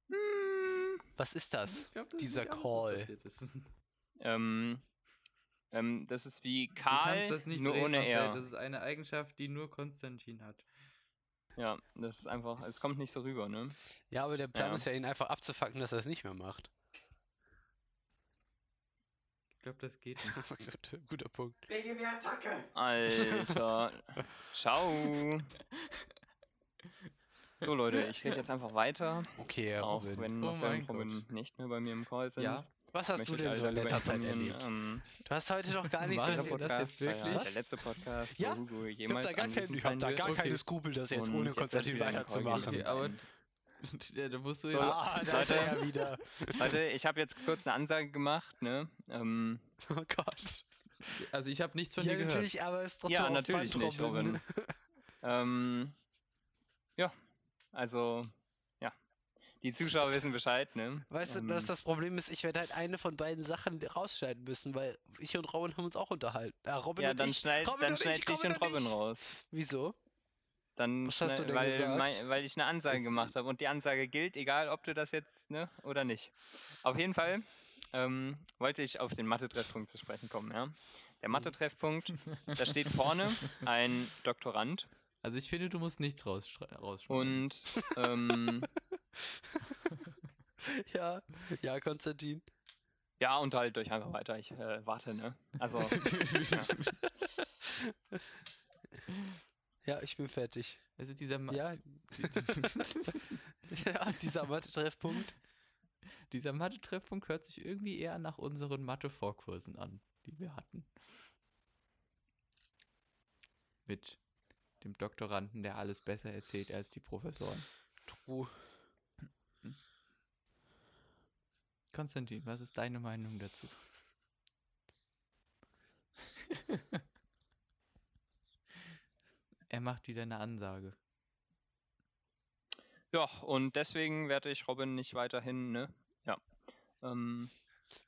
Hm. Was ist das? glaub, das ist Dieser nicht alles, Ähm, ähm, das ist wie Karl, das nicht nur drehen, ohne Marcel. R. Das ist eine Eigenschaft, die nur Konstantin hat. Ja, das ist einfach, es kommt nicht so rüber, ne? Ja, aber der Plan Ja. ist ja, ihn einfach abzufacken, dass er es nicht mehr macht. Ich glaube, das geht nicht. Gut, Guter Punkt. Alter. Ciao. So Leute, ich rede jetzt einfach weiter, Okay, auch Robin. wenn Oh Marcel mein und Robin Gott. nicht mehr bei mir im Call sind. Ja, Was hast du ich denn so in letzter Zeit erlebt? Ähm, Du hast heute noch gar nicht so das erlebt. jetzt war ja wirklich? der letzte Podcast, Ja, wo Hugo Ich hab jemals da gar, kein, ich hab da gar Okay. keine Skrupel, das jetzt Und ohne jetzt Konstantin weiterzumachen. okay, aber ja, da musst du So, ja. Ah, da ist Leute. er ja wieder. Leute, ich habe jetzt kurz eine Ansage gemacht, ne? Ähm, Oh Gott. Also ich habe nichts von Ja, dir gehört. natürlich, aber es ist trotzdem ja, natürlich nicht, Robin. ähm, ja, also, ja. Die Zuschauer wissen Bescheid, ne? Weißt du, Ähm, dass das Problem ist, ich werde halt eine von beiden Sachen rausschneiden müssen, weil ich und Robin haben uns auch unterhalten. Äh, Robin Ja, und dann ich. schneid, Robin dann und schneid ich, dich und und Robin ich. raus. Wieso? Dann Was hast du denn weil, gesagt? mei- weil ich eine Ansage Es- gemacht habe und die Ansage gilt, egal ob du das jetzt, ne, oder nicht. Auf jeden Fall ähm, wollte ich auf den Mathe-Treffpunkt zu sprechen kommen, ja. Der. Mathe-Treffpunkt, da steht vorne ein Doktorand Also ich finde, du musst nichts rausschre- rausschneiden. und ähm, Ja, ja, Konstantin. ja, unterhaltet euch einfach weiter. Ich äh, warte, ne? Also, Ja, ich bin fertig. Also dieser Ma Ja, ja dieser Mathe-Treffpunkt. dieser Mathe-Treffpunkt hört sich irgendwie eher nach unseren Mathe-Vorkursen an, die wir hatten. Mit dem Doktoranden, der alles besser erzählt als die Professoren. True. Konstantin, was ist deine Meinung dazu? er macht wieder eine Ansage. ja, und deswegen werde ich Robin nicht weiterhin, ne? Ja. Ähm,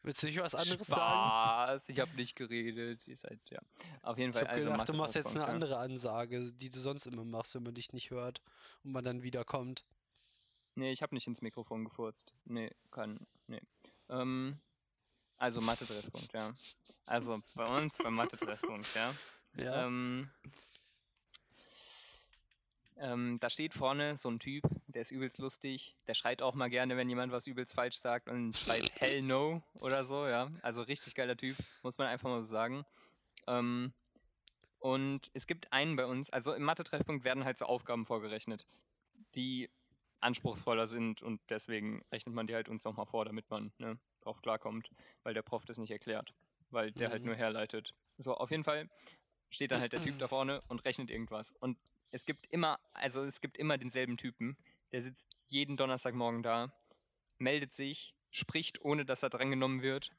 Willst du nicht was anderes sagen? Spaß, ich habe nicht geredet. Ihr seid, ja. Auf jeden Ich Fall, hab also gedacht, du machst jetzt eine andere Ansage, die du sonst immer machst, wenn man dich nicht hört und man dann wiederkommt. Nee, ich habe nicht ins Mikrofon gefurzt. Nee, kann, nee. Ähm, also Mathe-Treffpunkt, ja. Also bei uns beim Mathe-Treffpunkt, ja. Ja. Ähm, ähm, da steht vorne so ein Typ, der ist übelst lustig. Der schreit auch mal gerne, wenn jemand was übelst falsch sagt und schreit Hell no oder so, ja. Also richtig geiler Typ, muss man einfach mal so sagen. Ähm, und es gibt einen bei uns, also im Mathe-Treffpunkt werden halt so Aufgaben vorgerechnet, die anspruchsvoller sind und deswegen rechnet man die halt uns nochmal vor, damit man ne, drauf klarkommt, weil der Prof das nicht erklärt, weil der halt Mhm. nur herleitet. So, auf jeden Fall steht dann halt der Typ da vorne und rechnet irgendwas. Und es gibt immer, also es gibt immer denselben Typen, der sitzt jeden Donnerstagmorgen da, meldet sich, spricht, ohne dass er drangenommen wird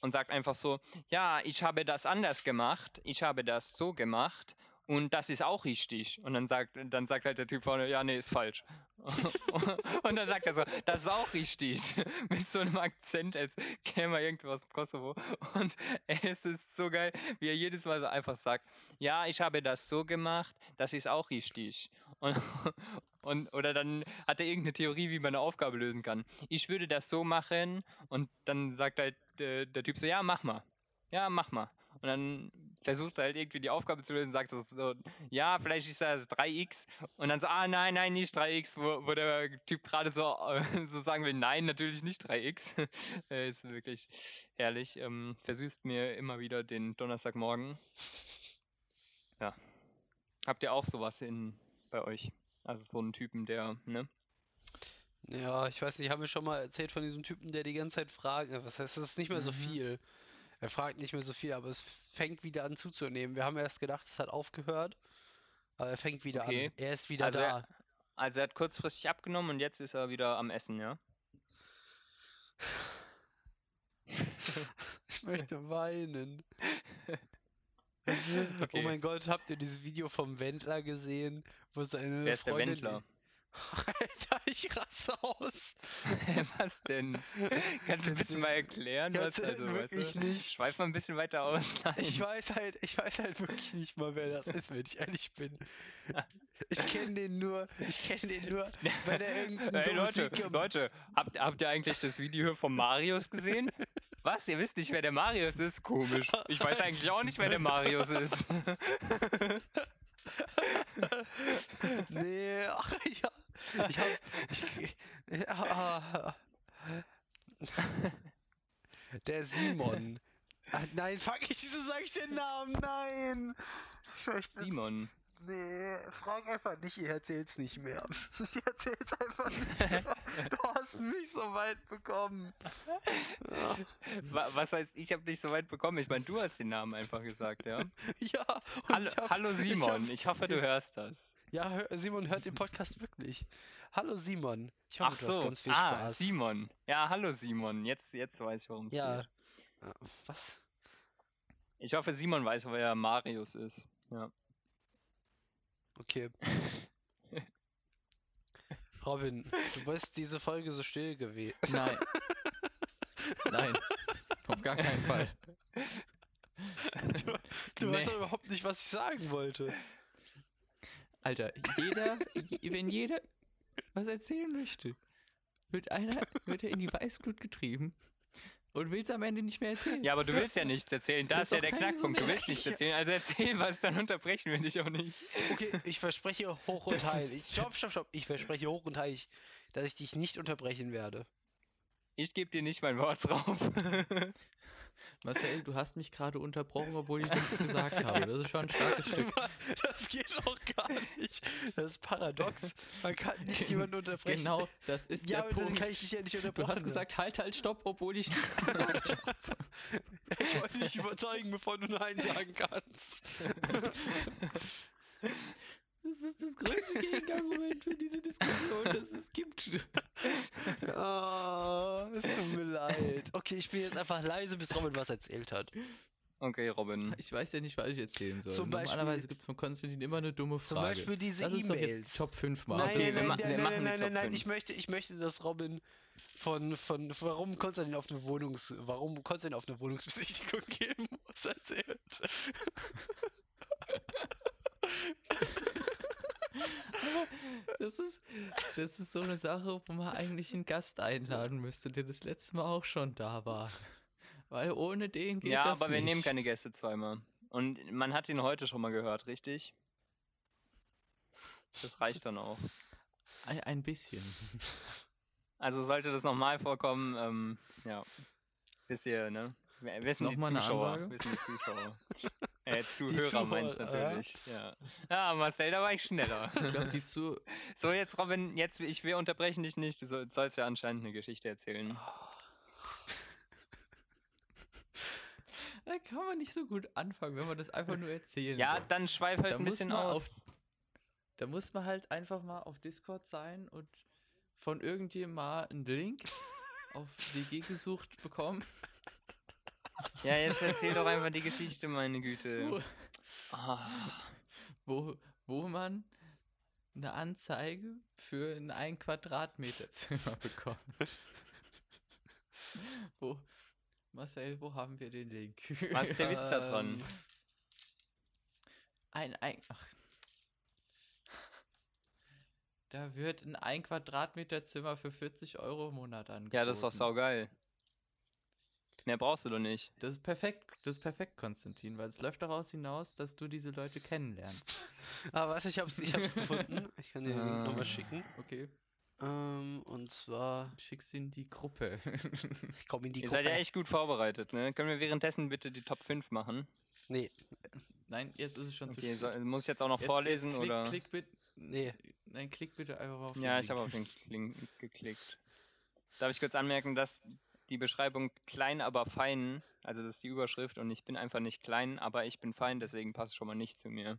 und sagt einfach so, ja, ich habe das anders gemacht, ich habe das so gemacht und das ist auch richtig. Und dann sagt, dann sagt halt der Typ vorne, ja, nee, ist falsch. und dann sagt er so, das ist auch richtig. Mit so einem Akzent, als käme er irgendwo aus dem Kosovo. Und es ist so geil, wie er jedes Mal so einfach sagt, ja, ich habe das so gemacht, das ist auch richtig. Und, Und, oder dann hat er irgendeine Theorie, wie man eine Aufgabe lösen kann. Ich würde das so machen und dann sagt halt äh, der Typ so, ja, mach mal. Ja, mach mal. Und dann versucht er halt irgendwie die Aufgabe zu lösen, sagt so, ja, vielleicht ist das 3x. Und dann so, ah, nein, nein, nicht 3x, wo, wo der Typ gerade so, so sagen will, nein, natürlich nicht 3x. äh, ist wirklich herrlich. Ähm, versüßt mir immer wieder den Donnerstagmorgen. Ja. Habt ihr auch sowas in, bei euch? Also so einen Typen, der, ne? Ja, ich weiß nicht, haben wir schon mal erzählt von diesem Typen, der die ganze Zeit fragt. Was heißt, das ist nicht mehr so Mhm. viel. Er fragt nicht mehr so viel, aber es fängt wieder an zuzunehmen. Wir haben erst gedacht, es hat aufgehört, aber er fängt wieder Okay. an. Er ist wieder Also da. er- Also er hat kurzfristig abgenommen und jetzt ist er wieder am Essen, ja? Ich möchte weinen. Okay. Oh mein Gott, habt ihr dieses Video vom Wendler gesehen, wo seine Wer ist der Freundin Wendler? Alter, ich raste aus. was denn? Kannst du bitte mal erklären, was also weißt du? nicht. Schweif mal ein bisschen weiter aus. Nein. Ich weiß halt, ich weiß halt wirklich nicht mal, wer das ist, wenn ich ehrlich bin. Ich kenne den nur, ich kenne den nur, weil der irgendein Hey, dummes Leute, Leute, habt, habt ihr eigentlich das Video von Marius gesehen? Was? Ihr wisst nicht, wer der Marius ist? Komisch. Ich weiß eigentlich auch nicht, wer der Marius ist. Nee, ach ja. Ich hab. Ich, ja. Der Simon. Ach, nein, fuck ich, wieso sag ich den Namen? Nein! Simon. Nee, frag einfach nicht, ich erzähl's nicht mehr. Ich erzähl's einfach nicht mehr. Du hast mich so weit bekommen. Ja, Wa- Was heißt, ich habe nicht so weit bekommen? Ich meine, du hast den Namen einfach gesagt, ja? ja Hallo, ich hab- hallo ich Simon, hab- ich hoffe, du hörst das. Ja, hör, Simon hört den Podcast wirklich. Hallo Simon. Ich hoffe, Ach du hast so, ganz viel ah, Spaß. Simon. Ja, hallo Simon. Jetzt, jetzt weiß ich, worum es Ja. geht. Was? Ich hoffe, Simon weiß, wer Marius ist. Ja. Okay. Robin, du bist diese Folge so still gewesen. Nein. Nein. Auf gar keinen Fall. Du, du Nee. weißt doch überhaupt nicht, was ich sagen wollte. Alter, jeder, je, wenn jeder was erzählen möchte, wird einer, wird er in die Weißglut getrieben und will es am Ende nicht mehr erzählen. ja, aber du willst ja nichts erzählen. Da Das ist ist ja der Knackpunkt. Du willst nichts erzählen. Also erzähl was, dann unterbrechen wir dich auch nicht. Okay, ich verspreche hoch und Das heilig. Stopp, stopp, stopp. Ich verspreche hoch und heilig, dass ich dich nicht unterbrechen werde. Ich gebe dir nicht mein Wort drauf. Marcel, du hast mich gerade unterbrochen, obwohl ich nichts gesagt habe. Das ist schon ein starkes Stück. Das geht doch gar nicht. Das ist paradox. Man kann nicht jemanden unterbrechen. Genau, das ist Ja, der Punkt. kann ich dich ja nicht du unterbrechen. hast gesagt, halt, halt, stopp, obwohl ich nichts gesagt habe. Ich wollte dich überzeugen, bevor du Nein sagen kannst. Das ist das größte Gegenargument für diese Diskussion, das es gibt. Oh, es tut mir leid. Okay, ich bin jetzt einfach leise, bis Robin was erzählt hat. Okay, Robin. Ich weiß ja nicht, was ich erzählen soll. Zum Beispiel- Normalerweise gibt es von Konstantin immer eine dumme Zum Frage. Beispiel diese E-Mails. Top 5 mal. Nein, Okay, nein, wir nein, nein, nein, nein, nein, nein, ich möchte, ich möchte, dass Robin von, von, warum Konstantin auf eine Wohnungs, warum Konstantin auf eine Wohnungsbesichtigung gehen muss, erzählt. Das ist, das ist so eine Sache, wo man eigentlich einen Gast einladen müsste, der das letzte Mal auch schon da war. Weil ohne den geht Ja, das aber wir nicht. nehmen keine Gäste zweimal. Und man hat ihn heute schon mal gehört, richtig? Das reicht dann auch. Ein, bisschen. Also sollte das nochmal vorkommen, ähm, ja. Wisst ihr, ne? Wissen die Zuschauer. Wissen die Zuschauer. Äh, Zuhörer Zuhörer, meine ich ja. natürlich. Ja. ja, Marcel, da war ich schneller. Ich glaube, die zu. so, jetzt Robin, jetzt, ich will unterbrechen dich nicht. Du soll- sollst ja anscheinend eine Geschichte erzählen. Da kann man nicht so gut anfangen, wenn man das einfach nur erzählen Ja, soll. dann schweif halt Da ein bisschen man auf- aus. Da muss man halt einfach mal auf Discord sein und von irgendjemandem mal einen Link auf WG gesucht bekommen, Ja, jetzt erzähl doch einfach die Geschichte, meine Güte. wo, Ah, wo, wo man eine Anzeige für ein 1 Quadratmeter Zimmer bekommt. Wo, Marcel, wo haben wir den Link? was ist der Witz da dran? Ähm, Ein, ein, ach. Da wird ein 1 Quadratmeter Zimmer für 40 Euro im Monat angeboten. Ja, das ist doch saugeil. Mehr brauchst du doch nicht. Das ist perfekt, das ist perfekt, Konstantin, weil es läuft daraus hinaus, dass du diese Leute kennenlernst. Ah, warte, ich hab's, ich hab's gefunden. Ich kann dir den Link Ah. nochmal schicken. Okay, Ähm, und zwar, schickst in die Gruppe. ich komme in die Ihr seid ja Gruppe. echt gut vorbereitet, ne? Können wir währenddessen bitte die Top 5 machen? Nee, Nein, jetzt ist es schon zu Okay, spät. so, muss ich jetzt auch noch Jetzt- vorlesen jetzt klick, oder? Klick bitte. Nee. Nein, klick bitte einfach auf den Ja, ich habe auf den Link geklickt. Darf ich kurz anmerken, dass die Beschreibung klein, aber fein, also das ist die Überschrift und ich bin einfach nicht klein, aber ich bin fein, deswegen passt schon mal nicht zu mir.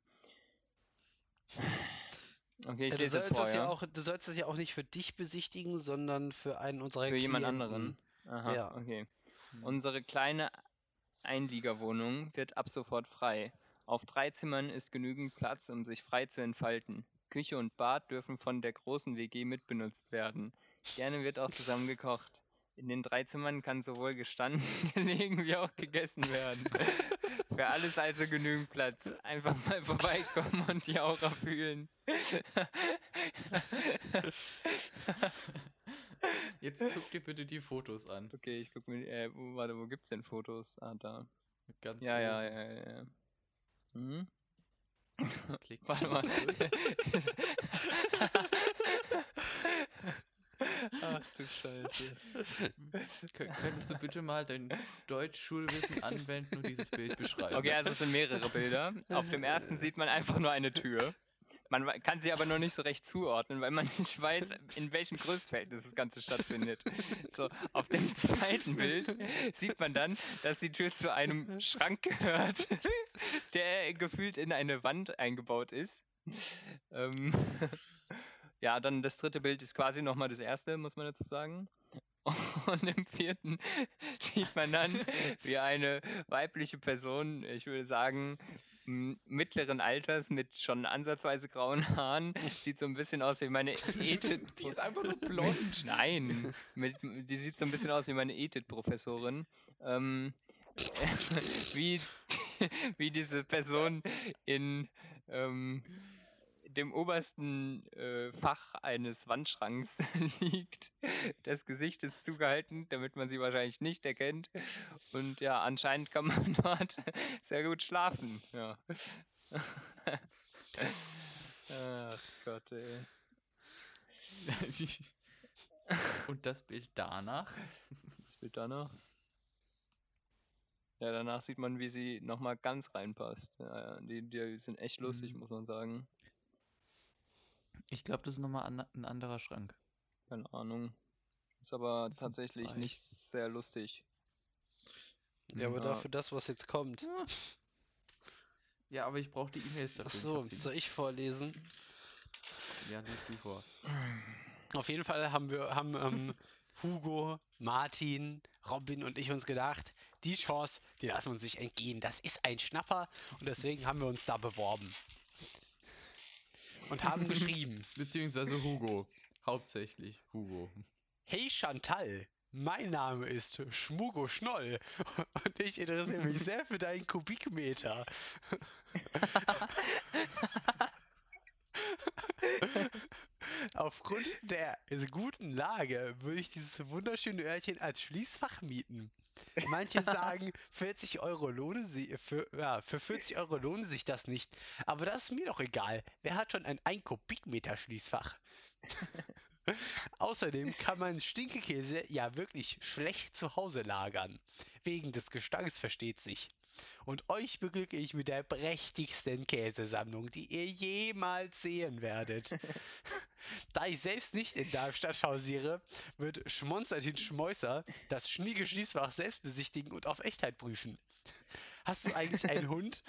Okay, ich Ja, du, lese jetzt sollst vor, das ja ja? auch, du sollst das ja auch nicht für dich besichtigen, sondern für einen unserer Für jemand Klienten. anderen. Aha, Ja. okay. Unsere kleine Einliegerwohnung wird ab sofort frei. Auf drei Zimmern ist genügend Platz, um sich frei zu entfalten. Küche und Bad dürfen von der großen WG mitbenutzt werden. Gerne wird auch zusammen gekocht. In den drei Zimmern kann sowohl gestanden, gelegen wie auch gegessen werden. Für alles also genügend Platz. Einfach mal vorbeikommen und die Aura fühlen. Jetzt guck dir bitte die Fotos an. okay, ich guck mir, äh, wo, warte, wo gibt's denn Fotos? Ah, da. Ganz Ja, ja, ja, ja. ja. Hm? Klick Warte mal. Ach du Scheiße. Kö- Könntest du bitte mal dein Deutschschulwissen anwenden und dieses Bild beschreiben? Okay, also es sind mehrere Bilder. Auf dem ersten sieht man einfach nur eine Tür. Man kann sie aber noch nicht so recht zuordnen, weil man nicht weiß, in welchem Größenverhältnis das Ganze stattfindet. So, auf dem zweiten Bild sieht man dann, dass die Tür zu einem Schrank gehört, der gefühlt in eine Wand eingebaut ist. Ähm, ja, dann das dritte Bild ist quasi nochmal das erste, muss man dazu sagen. Und im vierten sieht man dann, wie eine weibliche Person, ich würde sagen, mittleren Alters mit schon ansatzweise grauen Haaren, sieht so ein bisschen aus wie meine Ethik. Die ist einfach nur blond. Nein, mit, die sieht so ein bisschen aus wie meine Ethik-Professorin. Ähm, wie, wie diese Person in ähm, dem obersten äh, Fach eines Wandschranks liegt. Das Gesicht ist zugehalten, damit man sie wahrscheinlich nicht erkennt. Und ja, anscheinend kann man dort sehr gut schlafen. Ja. Ach Gott, ey. und das Bild danach? Das Bild danach. Ja, danach sieht man, wie sie nochmal ganz reinpasst. Ja, die, die sind echt lustig, Mhm. muss man sagen. Ich glaube, das ist nochmal an, ein anderer Schrank. Keine Ahnung. Ist aber Das tatsächlich nicht sehr lustig. Ja, aber Ja. dafür das, was jetzt kommt. Ja, aber ich brauche die E-Mails dafür. Ach ich so, hab sie soll ich vorlesen? Ja, lies du vor. Auf jeden Fall haben wir, haben ähm, Hugo, Martin, Robin und ich uns gedacht, die Chance, die lassen wir uns nicht entgehen. Das ist ein Schnapper und deswegen haben wir uns da beworben. Und haben geschrieben, Beziehungsweise Hugo. Hauptsächlich Hugo. hey Chantal, mein Name ist Schmugo Schnoll und ich interessiere mich sehr für deinen Kubikmeter. Aufgrund der guten Lage würde ich dieses wunderschöne Örtchen als Schließfach mieten. Manche sagen, 40 Euro lohnen sie, für, ja, für 40 Euro lohnt sich das nicht. Aber das ist mir doch egal. Wer hat schon ein 1 Kubikmeter Schließfach? Außerdem kann man Stinkekäse ja wirklich schlecht zu Hause lagern. Wegen des Gestanks versteht sich. Und euch beglücke ich mit der prächtigsten Käsesammlung, die ihr jemals sehen werdet. da ich selbst nicht in Darmstadt hausiere, wird Schmonstertin Schmeißer das schnieke Schließfach selbst besichtigen und auf Echtheit prüfen. Hast du eigentlich einen Hund?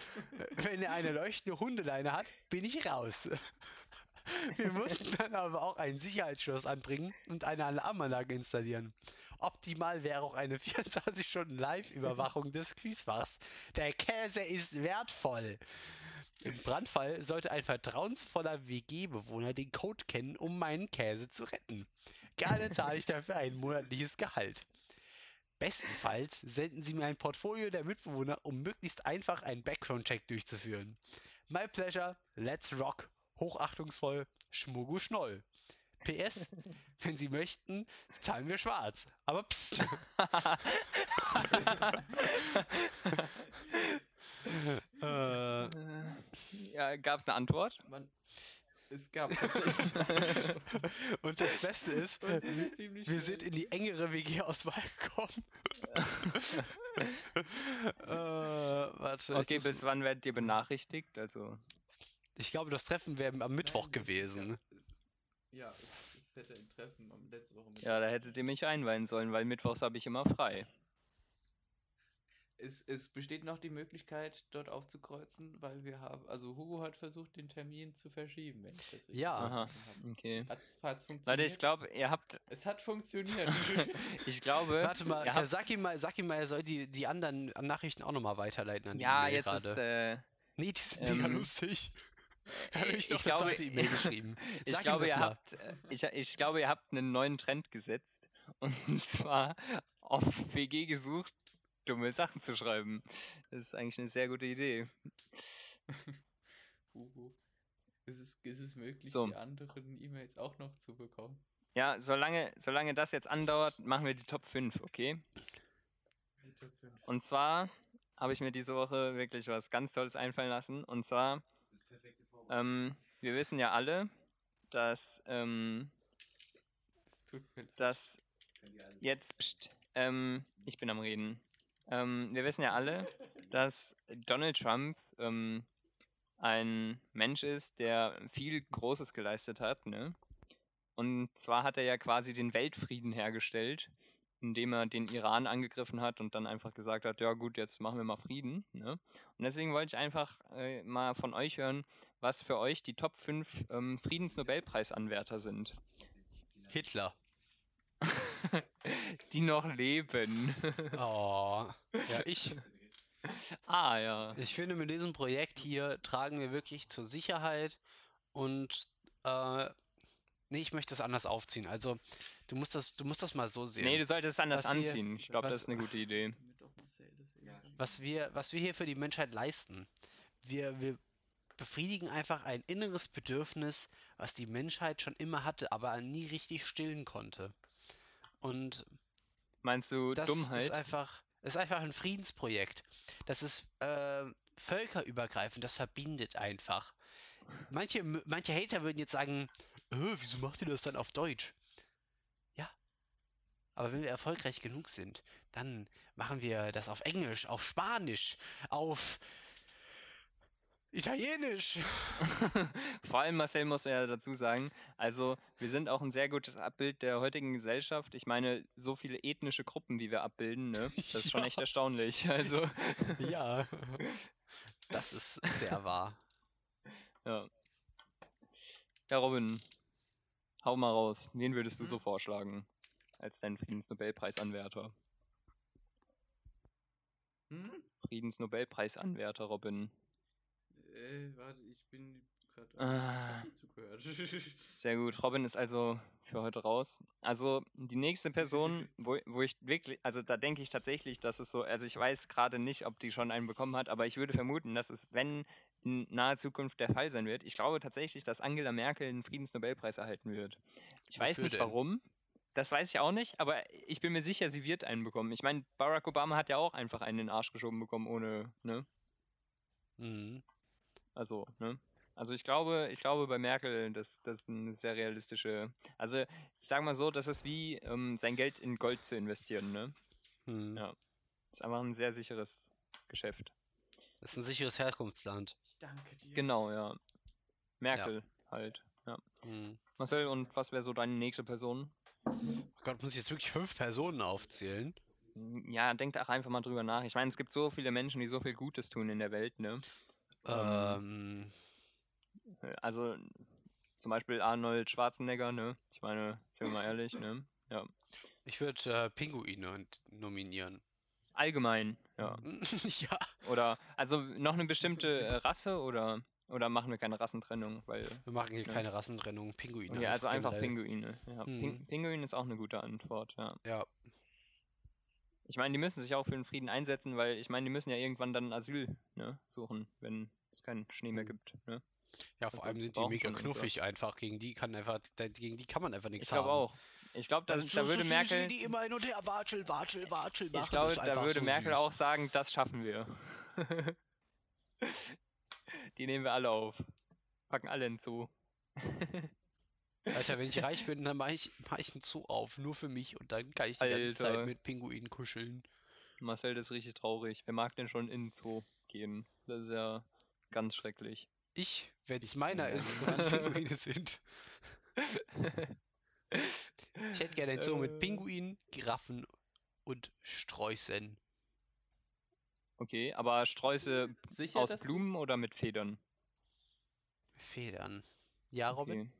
Wenn er eine leuchtende Hundeleine hat, bin ich raus. Wir mussten dann aber auch ein Sicherheitsschloss anbringen und eine Alarmanlage installieren. Optimal wäre auch eine 24-Stunden-Live-Überwachung des Schließfachs. Der Käse ist wertvoll. Im Brandfall sollte ein vertrauensvoller WG-Bewohner den Code kennen, um meinen Käse zu retten. Gerne zahle ich dafür ein monatliches Gehalt. Bestenfalls senden Sie mir ein Portfolio der Mitbewohner, um möglichst einfach einen Background-Check durchzuführen. My pleasure, let's rock, Hochachtungsvoll, Schmuggu Schnoll. PS, wenn Sie möchten, zahlen wir schwarz. Aber pst. äh, ja, gab's eine Antwort? Man, es gab tatsächlich und das Beste ist, sind wir schnell. sind in die engere WG-Auswahl gekommen. äh, warte, Okay, muss- bis wann werdet ihr benachrichtigt? Also, ich glaube, das Treffen wäre am Mittwoch Nein, das ist gewesen. Ja, es, ja es, es hätte ein Treffen am letzte Woche ja, da hättet ihr mich einweihen sollen, weil mittwochs habe ich immer frei. Es, es besteht noch die Möglichkeit, dort aufzukreuzen, weil wir haben, also Hugo hat versucht, den Termin zu verschieben, wenn ich das Ja. Aha. Okay. Hat's, hat's funktioniert? Leute, ich glaube, ihr habt, es hat funktioniert. ich glaube, Warte mal, ja, habt, sag ihm mal, sag ihm mal, er soll die, die anderen Nachrichten auch nochmal weiterleiten an die ja, E-Mail jetzt ist, gerade. äh, Nee, die sind mega ähm, lustig. Da habe ich ich noch eine glaube, zweite E-Mail geschrieben. ich glaube, ihr mal. habt, äh, ich, ich glaube, ihr habt einen neuen Trend gesetzt. Und zwar auf WG gesucht, dumme Sachen zu schreiben. Das ist eigentlich eine sehr gute Idee. Hugo, ist es, ist es möglich, So. die anderen E-Mails auch noch zu bekommen? Ja, solange, solange das jetzt andauert, machen wir die Top 5, okay? Die Top 5. Und zwar habe ich mir diese Woche wirklich was ganz Tolles einfallen lassen. Und zwar, Das ähm, wir wissen ja alle, dass, ähm, leid, dass jetzt, pst, ähm, ich bin am Reden. Ähm, wir wissen ja alle, dass Donald Trump ähm, ein Mensch ist, der viel Großes geleistet hat, ne? Und zwar hat er ja quasi den Weltfrieden hergestellt, indem er den Iran angegriffen hat und dann einfach gesagt hat, ja gut, jetzt machen wir mal Frieden, ne? Und deswegen wollte ich einfach äh, mal von euch hören, was für euch die Top 5 ähm, Friedensnobelpreisanwärter sind. Hitler. die noch leben. Oh. Ja, ich. ah, ja. Ich finde, mit diesem Projekt hier tragen wir wirklich zur Sicherheit und äh, nee, ich möchte das anders aufziehen. Also, du musst das, du musst das mal so sehen. Nee, du solltest es anders Was hier- anziehen. Ich glaube, das ist eine gute Idee. Was wir, was wir hier für die Menschheit leisten. Wir, wir befriedigen einfach ein inneres Bedürfnis, was die Menschheit schon immer hatte, aber nie richtig stillen konnte. Und Meinst du das Dummheit? ist einfach, ist einfach ein Friedensprojekt. Das ist äh, völkerübergreifend, das verbindet einfach. Manche, manche Hater würden jetzt sagen, äh, wieso macht ihr das dann auf Deutsch? Ja. Aber wenn wir erfolgreich genug sind, dann machen wir das auf Englisch, auf Spanisch, auf Italienisch. Vor allem Marcel muss ja dazu sagen, also wir sind auch ein sehr gutes Abbild der heutigen Gesellschaft. Ich meine, so viele ethnische Gruppen, wie wir abbilden, ne? Das ist schon Ja. echt erstaunlich. Also, Ja. Das ist sehr wahr. ja. Ja, Robin, hau mal raus. Wen würdest du Hm? so vorschlagen als deinen Friedensnobelpreisanwärter? Hm? Friedensnobelpreisanwärter, Robin. Äh, warte, ich bin gerade. Ah. zugehört. Sehr gut. Robin ist also für heute raus. Also die nächste Person, wo, wo ich wirklich, also da denke ich tatsächlich, dass es so, also ich weiß gerade nicht, ob die schon einen bekommen hat, aber ich würde vermuten, dass es, wenn in naher Zukunft der Fall sein wird, ich glaube tatsächlich, dass Angela Merkel einen Friedensnobelpreis erhalten wird. Ich weiß nicht denn? warum. Das weiß ich auch nicht, aber ich bin mir sicher, sie wird einen bekommen. Ich meine, Barack Obama hat ja auch einfach einen in den Arsch geschoben bekommen, ohne, ne? Mhm. Also, ne? Also ich glaube, ich glaube bei Merkel, das, das ist eine sehr realistische. Also ich sage mal so, das ist wie ähm, sein Geld in Gold zu investieren, ne? Mhm. Ja. Das ist einfach ein sehr sicheres Geschäft. Das ist ein sicheres Herkunftsland. Ich danke dir. Genau, ja. Merkel halt. Ja. Mhm. Marcel, und was wäre so deine nächste Person? Oh Gott, muss ich jetzt wirklich fünf Personen aufzählen? Ja, denk doch einfach mal drüber nach. Ich meine, es gibt so viele Menschen, die so viel Gutes tun in der Welt, ne? Ähm, Also zum Beispiel Arnold Schwarzenegger, ne? Ich meine, sind wir mal ehrlich, ne? Ja. ich würde äh, Pinguine nominieren. Allgemein, ja. ja. Oder, also noch eine bestimmte äh, Rasse oder, oder machen wir keine Rassentrennung? Weil, Wir machen hier Ja. keine Rassentrennung. Pinguine. okay, also einfach generell. Pinguine. Ja, Mhm. Pinguin ist auch eine gute Antwort, ja. Ja. Ich meine, die müssen sich auch für den Frieden einsetzen, weil ich meine, die müssen ja irgendwann dann Asyl ne, suchen, wenn es keinen Schnee mehr Mhm. gibt. Ne? Ja, vor Also, allem sind die mega knuffig einfach. Gegen die kann einfach, gegen die kann man einfach Ich nichts glaube haben. auch. Ich glaube, da, ist da so- würde so Merkel, die immer hin und her watschel, watschel, watschel machen. ich glaube, da würde so Merkel süß. auch sagen, das schaffen wir. Die nehmen wir alle auf. Packen alle Zoo. Alter, wenn ich reich bin, dann mache ich, mach ich einen Zoo auf, nur für mich und dann kann ich die ganze Alter. Zeit mit Pinguinen kuscheln. Marcel, das ist richtig traurig. Wer mag denn schon in den Zoo gehen? Das ist ja ganz schrecklich. Ich, wenn es Ich meiner ja ist und es Pinguine sind. Ich hätte gerne einen Zoo mit Äh. Pinguinen, Giraffen und Sträußen. Okay, aber Sträuße Sicher, aus dass du- Blumen oder mit Federn? Federn. Ja, Robin? Okay.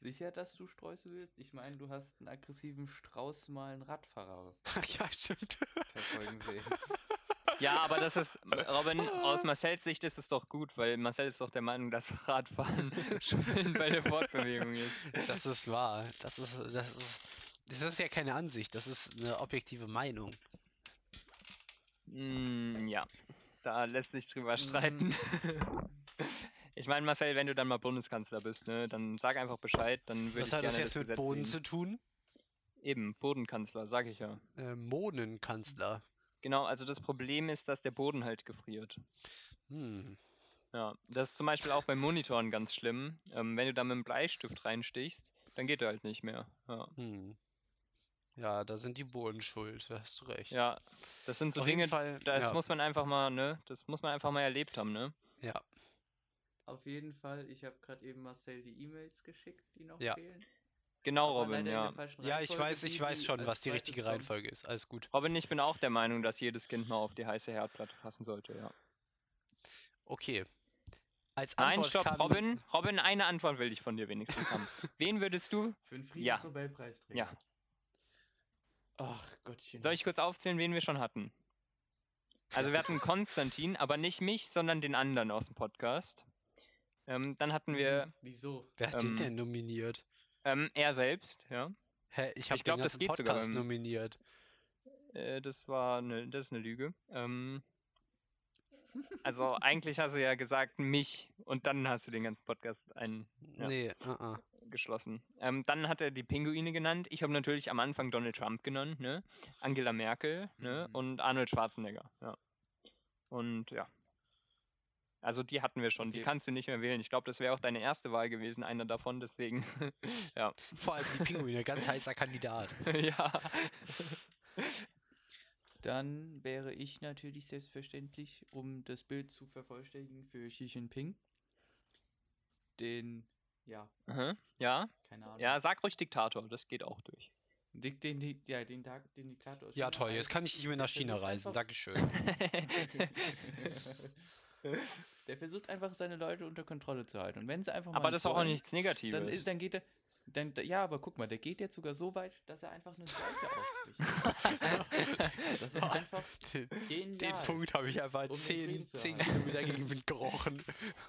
Sicher, dass du Sträuße willst? Ich meine, du hast einen aggressiven Strauß mal einen Radfahrer ja, stimmt. verfolgen sehen. Ja, aber das ist, Robin, aus Marcells Sicht ist es doch gut, weil Marcel ist doch der Meinung, dass Radfahren schön bei der Fortbewegung ist. Das ist wahr. Das ist, das ist, das ist ja keine Ansicht, das ist eine objektive Meinung. Mm, ja, da lässt sich drüber Mhm. streiten. Ich meine, Marcel, wenn du dann mal Bundeskanzler bist, ne, dann sag einfach Bescheid, dann würde Was ich hat gerne das jetzt das mit Boden sehen. zu tun? Eben, Bodenkanzler, sag ich ja. Äh, Mohnenkanzler. Genau, also das Problem ist, dass der Boden halt gefriert. Hm. Ja, das ist zum Beispiel auch beim Monitoren ganz schlimm. Ähm, wenn du da mit dem Bleistift reinstichst, dann geht er halt nicht mehr. Ja, Hm. Ja, da sind die Bohnen schuld, da hast du recht. ja das sind so Auf Dinge, Fall, das ja, muss man einfach mal, ne, das muss man einfach mal erlebt haben, ne? ja. Auf jeden Fall, ich habe gerade eben Marcel die E-Mails geschickt, die noch Ja. fehlen. Genau, Aber Robin, ja. Ja, ich weiß, ich weiß schon, was die richtige. Reihenfolge ist. Alles gut. Robin, ich bin auch der Meinung, dass jedes Kind mal auf die heiße Herdplatte fassen sollte, ja. Okay. Als Nein, stopp, kam- Robin. Robin, eine Antwort will ich von dir wenigstens haben. Wen würdest du? Für den Ja. Friedensnobelpreisträger. Ja. Ach Gottchen. Soll ich kurz aufzählen, wen wir schon hatten? Also wir hatten Konstantin, aber nicht mich, sondern den anderen aus dem Podcast. Ähm, dann hatten wir Mhm. Wieso? Wer hat den ähm, denn nominiert? ähm, er selbst, ja. Hä, ich habe den das ganzen geht sogar Podcast beim- nominiert. Äh, das war eine, das ist eine Lüge. Ähm, also eigentlich hast du ja gesagt mich und dann hast du den ganzen Podcast eingeschlossen. Nee, uh -uh. Ähm, dann hat er die Pinguine genannt. Ich habe natürlich am Anfang Donald Trump genannt, ne? Angela Merkel, ne? Mhm. Und Arnold Schwarzenegger, ja. Und ja. Also die hatten wir schon, die Okay. kannst du nicht mehr wählen. Ich glaube, das wäre auch deine erste Wahl gewesen, einer davon, deswegen. ja. Vor allem die Pinguine, ganz heißer Kandidat. ja. Dann wäre ich natürlich selbstverständlich, um das Bild zu vervollständigen, für Xi Jinping. Den, ja, Mhm. Ja. keine Ahnung. Ja, sag ruhig Diktator, das geht auch durch. Den, den, den, ja, den, Tag, den Diktator. Ja, toll, jetzt kann ich nicht mehr nach China reisen. Dankeschön. Der versucht einfach seine Leute unter Kontrolle zu halten. Und wenn sie einfach mal Aber das ist auch wollen, nichts Negatives. Dann, ist, dann geht er. Dann, ja, aber guck mal, der geht jetzt sogar so weit, dass er einfach eine Seuche ausspricht. Das ist einfach Den, genial. den Punkt habe ich einfach Um den 10, Frieden zu 10 halten. Kilometer gegen Wind gerochen.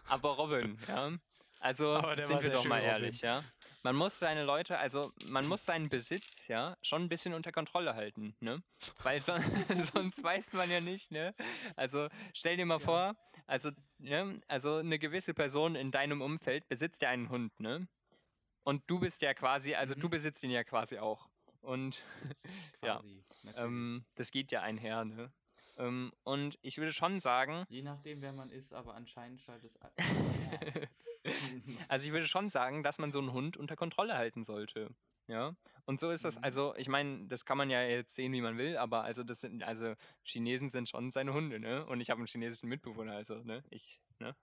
Aber Robin, ja. Also sind wir doch mal Robin. ehrlich, ja. Man muss seine Leute, also man muss seinen Besitz, ja, schon ein bisschen unter Kontrolle halten, ne? Weil son sonst weiß man ja nicht, ne? Also stell dir mal Ja. vor, also, ne, also eine gewisse Person in deinem Umfeld besitzt ja einen Hund, ne? Und du bist ja quasi, also du Mhm. besitzt ihn ja quasi auch. Und ja, Quasi, natürlich. ähm, das geht ja einher, ne? Ähm, und ich würde schon sagen, Je nachdem, wer man ist, aber anscheinend scheint es. a- Also ich würde schon sagen, dass man so einen Hund unter Kontrolle halten sollte. Ja. Und so ist das, Mhm. also ich meine, das kann man ja jetzt sehen, wie man will, aber also das sind, also Chinesen sind schon seine Hunde, ne? Und ich habe einen chinesischen Mitbewohner, also, ne? Ich, ne?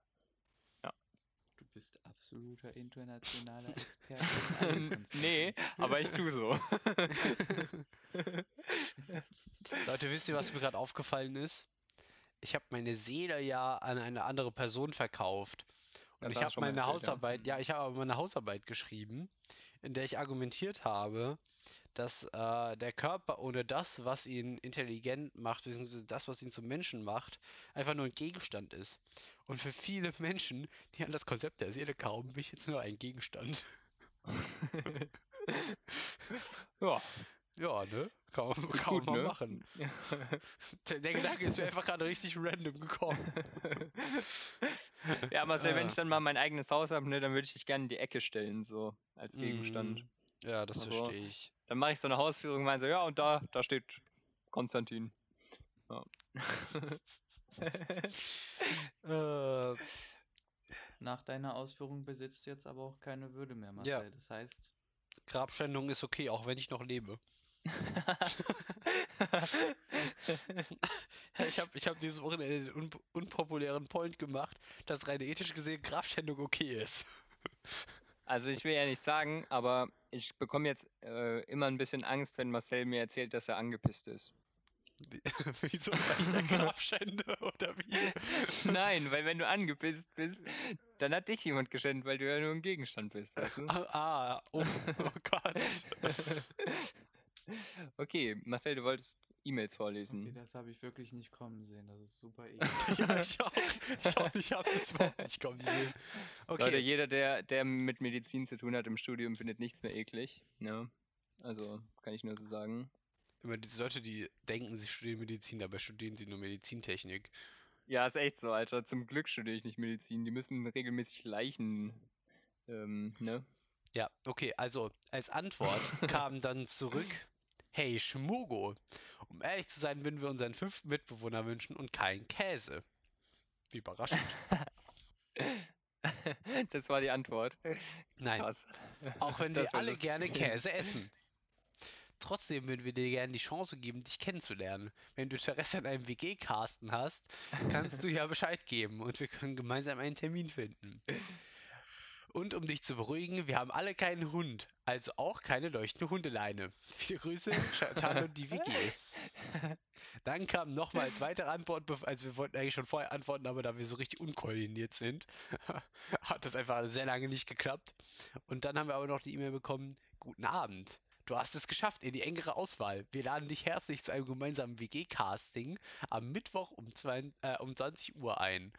Du bist absoluter internationaler Experte. nee, aber ich tue so. Leute, wisst ihr, was mir gerade aufgefallen ist? Ich habe meine Seele ja an eine andere Person verkauft. Und ich habe meine erzählt, ja. Hausarbeit, ja, ich habe meine Hausarbeit geschrieben, in der ich argumentiert habe, dass äh, der Körper ohne das, was ihn intelligent macht, beziehungsweise das, was ihn zum Menschen macht, einfach nur ein Gegenstand ist. Und für viele Menschen, die an das Konzept der Seele glauben, bin ich jetzt nur ein Gegenstand. ja, Ja, ne? Kaum, Klingt kaum gut, mal ne? machen. Der, der Gedanke ist mir einfach gerade richtig random gekommen. ja, Marcel, wenn Ah. ich dann mal mein eigenes Haus habe, ne, dann würde ich dich gerne in die Ecke stellen, so als Gegenstand. Mm, Ja, das Also, verstehe ich. Dann mache ich so eine Hausführung und meine so, ja, und da, da steht Konstantin. Ja. Äh, Nach deiner Ausführung besitzt du jetzt aber auch keine Würde mehr, Marcel. Ja. Das heißt, Grabschändung ist okay, auch wenn ich noch lebe. Ich habe ich hab dieses Wochenende den un unpopulären Point gemacht, dass rein ethisch gesehen Grabschändung okay ist. Also ich will ja nicht sagen, aber ich bekomme jetzt äh, immer ein bisschen Angst, wenn Marcel mir erzählt, dass er angepisst ist. Wie- Wieso weil ich der Grabschänder oder wie? Nein, weil wenn du angepisst bist, dann hat dich jemand geschändet, weil du ja nur ein Gegenstand bist, weißt du? Ah, ah oh, oh Gott. Okay, Marcel, du wolltest E-Mails okay, vorlesen. das habe ich wirklich nicht kommen sehen. Das ist super eklig. Ja, ich auch. Ich auch, ich habe das überhaupt nicht kommen sehen. Leute, Okay. jeder, der, der mit Medizin zu tun hat im Studium, findet nichts mehr eklig. Ne? Also, kann ich nur so sagen. Immer diese Leute, die denken, sie studieren Medizin, dabei studieren sie nur Medizintechnik. Ja, ist echt so, Alter. Zum Glück studiere ich nicht Medizin. Die müssen regelmäßig Leichen, ähm, ne? Ja, okay, also als Antwort kam dann zurück, hey Schmogo, um ehrlich zu sein, würden wir unseren fünften Mitbewohner wünschen und keinen Käse. Wie überraschend. das war die Antwort. Nein, Krass. auch wenn Das wir alle gerne gewesen. Käse essen. Trotzdem würden wir dir gerne die Chance geben, dich kennenzulernen. Wenn du Interesse an einem WG-Casten hast, kannst du ja Bescheid geben und wir können gemeinsam einen Termin finden. Und um dich zu beruhigen, wir haben alle keinen Hund, also auch keine leuchtende Hundeleine. Viele Grüße, Chantal und die WG. Dann kam nochmals weitere Antwort, also wir wollten eigentlich schon vorher antworten, aber da wir so richtig unkoordiniert sind, hat das einfach sehr lange nicht geklappt. Und dann haben wir aber noch die E-Mail bekommen, guten Abend. Du hast es geschafft in die engere Auswahl. Wir laden dich herzlich zu einem gemeinsamen WG-Casting am Mittwoch um, zwei, äh, um 20 Uhr ein.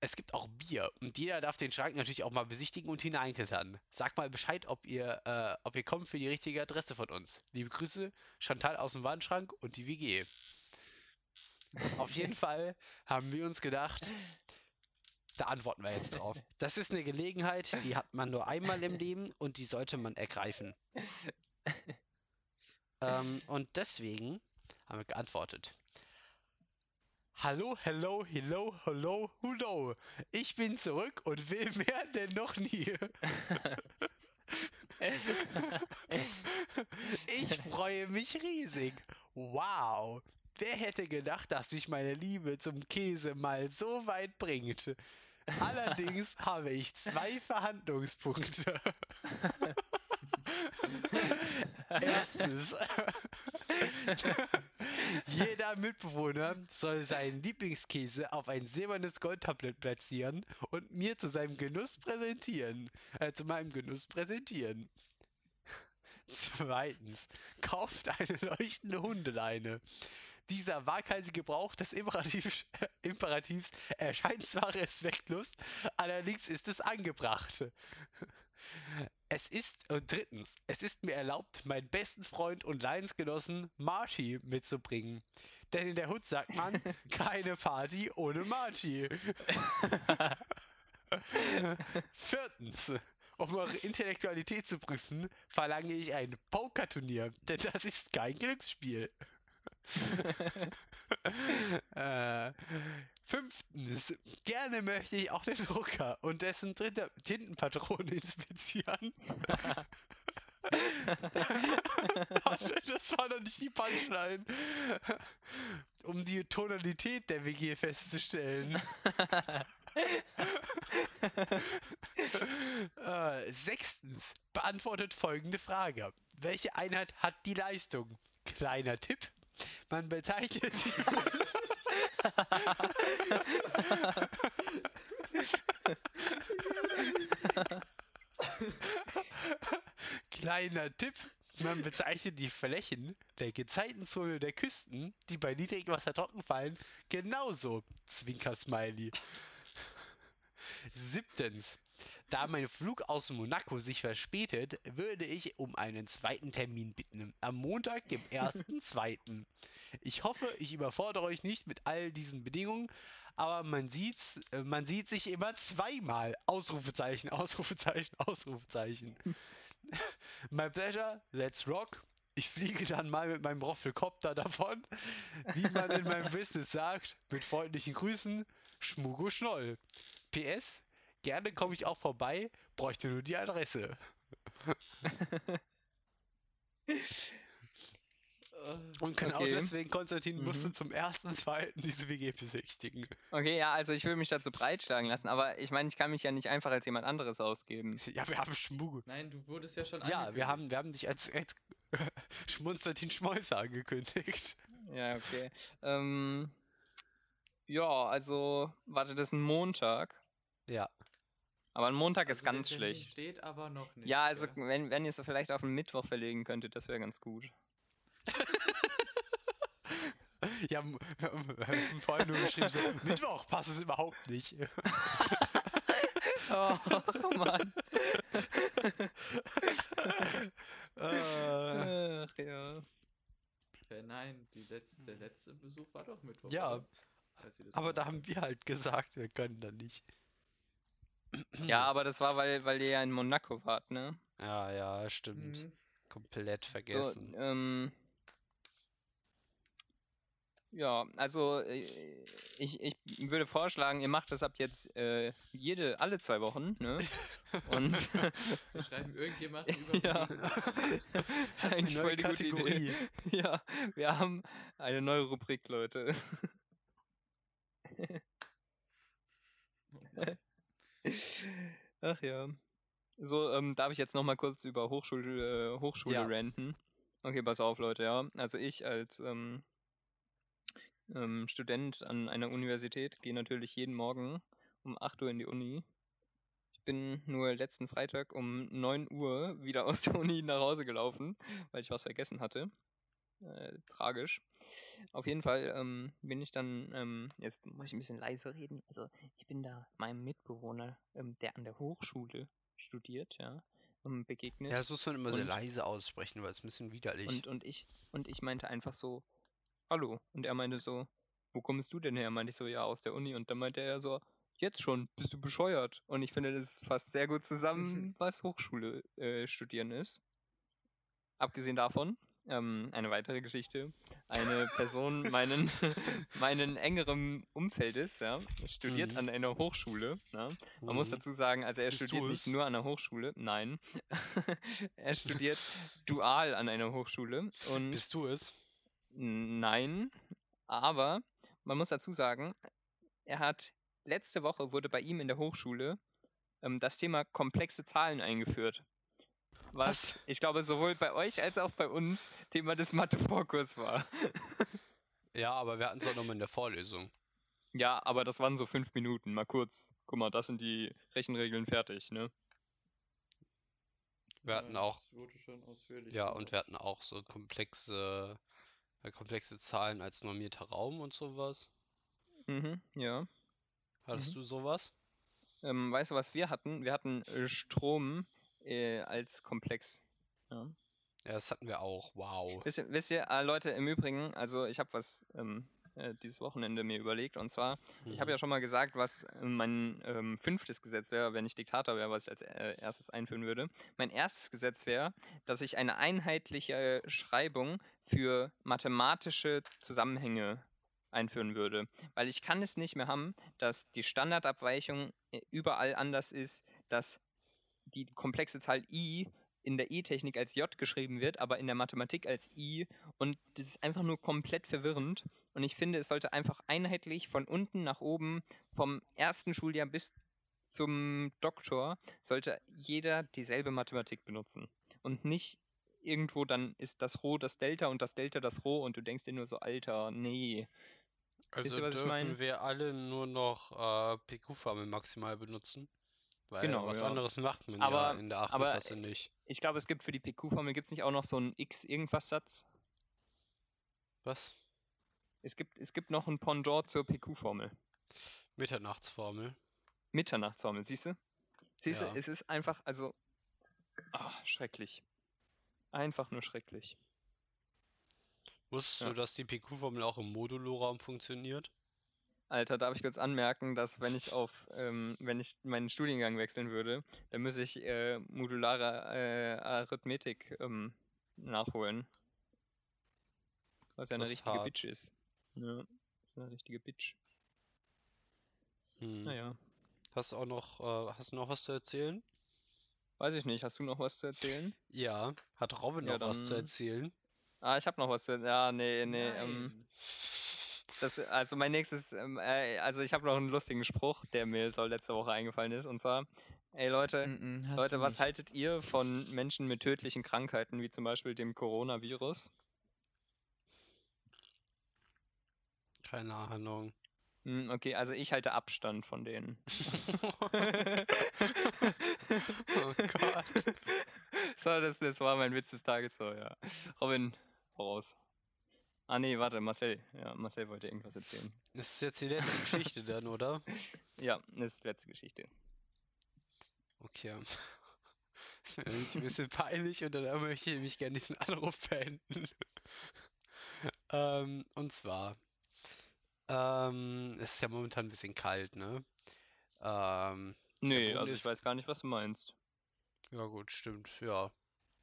Es gibt auch Bier und jeder darf den Schrank natürlich auch mal besichtigen und hineinklettern. Sag mal Bescheid, ob ihr, äh, ob ihr kommt für die richtige Adresse von uns. Liebe Grüße, Chantal aus dem Wandschrank und die WG. Auf jeden Fall haben wir uns gedacht, da antworten wir jetzt drauf. Das ist eine Gelegenheit, die hat man nur einmal im Leben und die sollte man ergreifen. Ähm, und deswegen haben wir geantwortet. Hallo, hello, hello, hello, hello. Ich bin zurück und will mehr denn noch nie. Ich freue mich riesig. Wow. Wer hätte gedacht, dass mich meine Liebe zum Käse mal so weit bringt? Allerdings habe ich zwei Verhandlungspunkte. Erstens, jeder Mitbewohner soll seinen Lieblingskäse auf ein silbernes Goldtablett platzieren und mir zu seinem Genuss präsentieren. Äh, zu meinem Genuss präsentieren. Zweitens, kauft eine leuchtende Hundeleine. Dieser waghalsige Gebrauch des Imperativ, Imperativs erscheint zwar respektlos, allerdings ist es angebracht. Es ist, und drittens, es ist mir erlaubt, meinen besten Freund und Leidensgenossen Marty mitzubringen. Denn in der Hut sagt man, keine Party ohne Marty. Viertens, um eure Intellektualität zu prüfen, verlange ich ein Pokerturnier, denn das ist kein Glücksspiel. äh, fünftens, gerne möchte ich auch den Drucker und dessen dritte Tintenpatronen inspizieren. Warte, das war noch nicht die Punchline. Um die Tonalität der WG festzustellen. äh, sechstens, beantwortet folgende Frage. Welche Einheit hat die Leistung? Kleiner Tipp. Man bezeichnet die Kleiner Tipp. Man bezeichnet die Flächen der Gezeitenzone der Küsten, die bei niedrigem Wasser trocken fallen, genauso. Zwinker-Smiley. Siebtens. Da mein Flug aus Monaco sich verspätet, würde ich um einen zweiten Termin bitten. Am Montag, dem 1.2. Ich hoffe, ich überfordere euch nicht mit all diesen Bedingungen, aber man sieht's, äh, man sieht sich immer zweimal. Ausrufezeichen, Ausrufezeichen, Ausrufezeichen. My pleasure, let's rock. Ich fliege dann mal mit meinem Roffelkopter davon, wie man in meinem Business sagt, mit freundlichen Grüßen, Schmugo Schnoll. PS, gerne komme ich auch vorbei, bräuchte nur die Adresse. Und genau Okay. deswegen, Konstantin, musst du Mhm. zum ersten, zweiten diese WG besichtigen. Okay, ja, also ich will mich dazu breitschlagen lassen, aber ich meine, ich kann mich ja nicht einfach als jemand anderes ausgeben. Ja, wir haben Schmugo. Nein, du wurdest ja schon Ja, wir angekündigt. haben, wir haben dich als, als Schmunstertin Schmeißer angekündigt. Ja, okay. Ähm, ja, also, warte, das ist ein Montag. Ja. Aber ein Montag ist Also der ganz schlecht. steht aber noch nicht. Ja, also gell? wenn, wenn ihr es vielleicht auf den Mittwoch verlegen könntet, das wäre ganz gut. Ja, vor allem nur geschrieben so, Mittwoch passt es überhaupt nicht. Oh, Mann. äh, Ach ja. Äh, nein, die letzte, der letzte Besuch war doch Mittwoch. Ja, aber da haben wir halt gesagt, wir können da nicht. Ja, aber das war, weil, weil ihr ja in Monaco wart, ne? Ja, ja, stimmt. Mhm. Komplett So, vergessen. ähm, ja, also äh, ich, ich würde vorschlagen, ihr macht das ab jetzt äh, jede, alle zwei Wochen, ne? Und Wir schreiben irgendjemanden über Ja. Eigentlich neue voll die gute Idee. Ja, wir haben eine neue Rubrik, Leute. Ach ja. So, ähm, darf ich jetzt noch mal kurz über Hochschule, äh, Hochschule Ja. ranten? Okay, pass auf, Leute, ja. Also ich als ähm, ähm, Student an einer Universität gehe natürlich jeden Morgen um 8 Uhr in die Uni. Ich bin nur letzten Freitag um 9 Uhr wieder aus der Uni nach Hause gelaufen, weil ich was vergessen hatte. Äh, tragisch. Auf jeden Fall ähm, bin ich dann, ähm, jetzt muss ich ein bisschen leise reden, also ich bin da meinem Mitbewohner, ähm, der an der Hochschule studiert, ja, ähm, begegnet. Ja, das muss man immer sehr Und- leise aussprechen, weil es ein bisschen widerlich. Und, und ich, und ich meinte einfach so, hallo. Und er meinte so, wo kommst du denn her? Meinte ich so, ja, aus der Uni. Und dann meinte er so, jetzt schon, bist du bescheuert? Und ich finde, das fasst sehr gut zusammen, was Hochschule äh, studieren ist. Abgesehen davon, ähm, eine weitere Geschichte. Eine Person meinen, meinen engeren Umfeldes, ja, studiert Mhm. an einer Hochschule. Ja. Man muss Mhm. dazu sagen, also er Bist studiert nicht nur an der Hochschule, nein. er studiert dual an einer Hochschule und Bist du es? nein, aber man muss dazu sagen, er hat letzte Woche wurde bei ihm in der Hochschule ähm, das Thema komplexe Zahlen eingeführt. Was, ich glaube sowohl bei euch als auch bei uns Thema des Mathe-Vorkurs war. Ja, aber wir hatten es auch nochmal in der Vorlesung. Ja, aber das waren so fünf Minuten, mal kurz. Guck mal, das sind die Rechenregeln fertig, ne? Wir hatten auch, das wurde schon ausführlich ja, gemacht. und wir hatten auch so komplexe, äh, komplexe Zahlen als normierter Raum und sowas. Mhm, ja. Hattest Mhm. du sowas? Ähm, weißt du, was wir hatten? Wir hatten äh, Strom äh, als Komplex. Ja. Ja, das hatten wir auch. Wow. Wisst ihr, wisst ihr äh, Leute, im Übrigen, also ich habe was ähm, äh, dieses Wochenende mir überlegt und zwar, ich habe Mhm. ja schon mal gesagt, was äh, mein ähm, fünftes Gesetz wäre, wenn ich Diktator wäre, was ich als äh, erstes einführen würde. Mein erstes Gesetz wäre, dass ich eine einheitliche Schreibung für mathematische Zusammenhänge einführen würde. Weil ich kann es nicht mehr haben, dass die Standardabweichung äh, überall anders ist, dass die komplexe Zahl i in der E-Technik als J geschrieben wird, aber in der Mathematik als I. Und das ist einfach nur komplett verwirrend. Und ich finde, es sollte einfach einheitlich von unten nach oben, vom ersten Schuljahr bis zum Doktor, sollte jeder dieselbe Mathematik benutzen. Und nicht irgendwo dann ist das Rho das Delta und das Delta das Rho und du denkst dir nur so, Alter, nee. Also ihr, was ich dürfen mein? wir alle nur noch äh, PQ-Formel maximal benutzen. Weil Genau, was ja. anderes macht man Aber- ja in der 8. aber, Klasse nicht. Ich glaube, es gibt für die PQ-Formel gibt es nicht auch noch so einen X-Irgendwas-Satz. Was? Es gibt, es gibt noch ein Pendant zur PQ-Formel. Mitternachtsformel. Mitternachtsformel, siehst du? Siehst du, Ja. es ist einfach, also, ah, schrecklich. Einfach nur schrecklich. Wusstest Ja. du, dass die PQ-Formel auch im Modulo-Raum funktioniert? Alter, darf ich kurz anmerken, dass wenn ich auf, ähm, wenn ich meinen Studiengang wechseln würde, dann muss ich äh, modulare äh, Arithmetik ähm, nachholen. Was ja eine Das richtige hart. Bitch ist. Ja, das ist eine richtige Bitch. Hm. Naja, Hast du auch noch, äh, hast du noch was zu erzählen? weiß ich nicht. Hast du noch was zu erzählen? Ja. Hat Robin Ja, noch was zu dann- erzählen? Ah, ich habe noch was zu Ja, nee, nee. Ähm, Nein. Das, also mein nächstes, ähm, äh, also ich habe noch einen lustigen Spruch, der mir so letzte Woche eingefallen ist. Und zwar, ey Leute, Mm, mm, Leute, was nicht. haltet ihr von Menschen mit tödlichen Krankheiten, wie zum Beispiel dem Coronavirus? Keine Ahnung. Hm, okay, also ich halte Abstand von denen. oh Gott. So, das, das war mein Witz des Tages so, ja. Robin, voraus. Ah nee, warte, Marcel. Ja, Marcel wollte irgendwas erzählen. Das ist jetzt die letzte Geschichte dann, oder? Ja, das ist die letzte Geschichte. Okay. Das ist mir nämlich ein bisschen peinlich und dann möchte ich nämlich gerne diesen Anruf beenden. ähm, und zwar, ähm, es ist ja momentan ein bisschen kalt, ne? Ähm, Nee, also ist- ich weiß gar nicht, was du meinst. ja gut, stimmt, ja.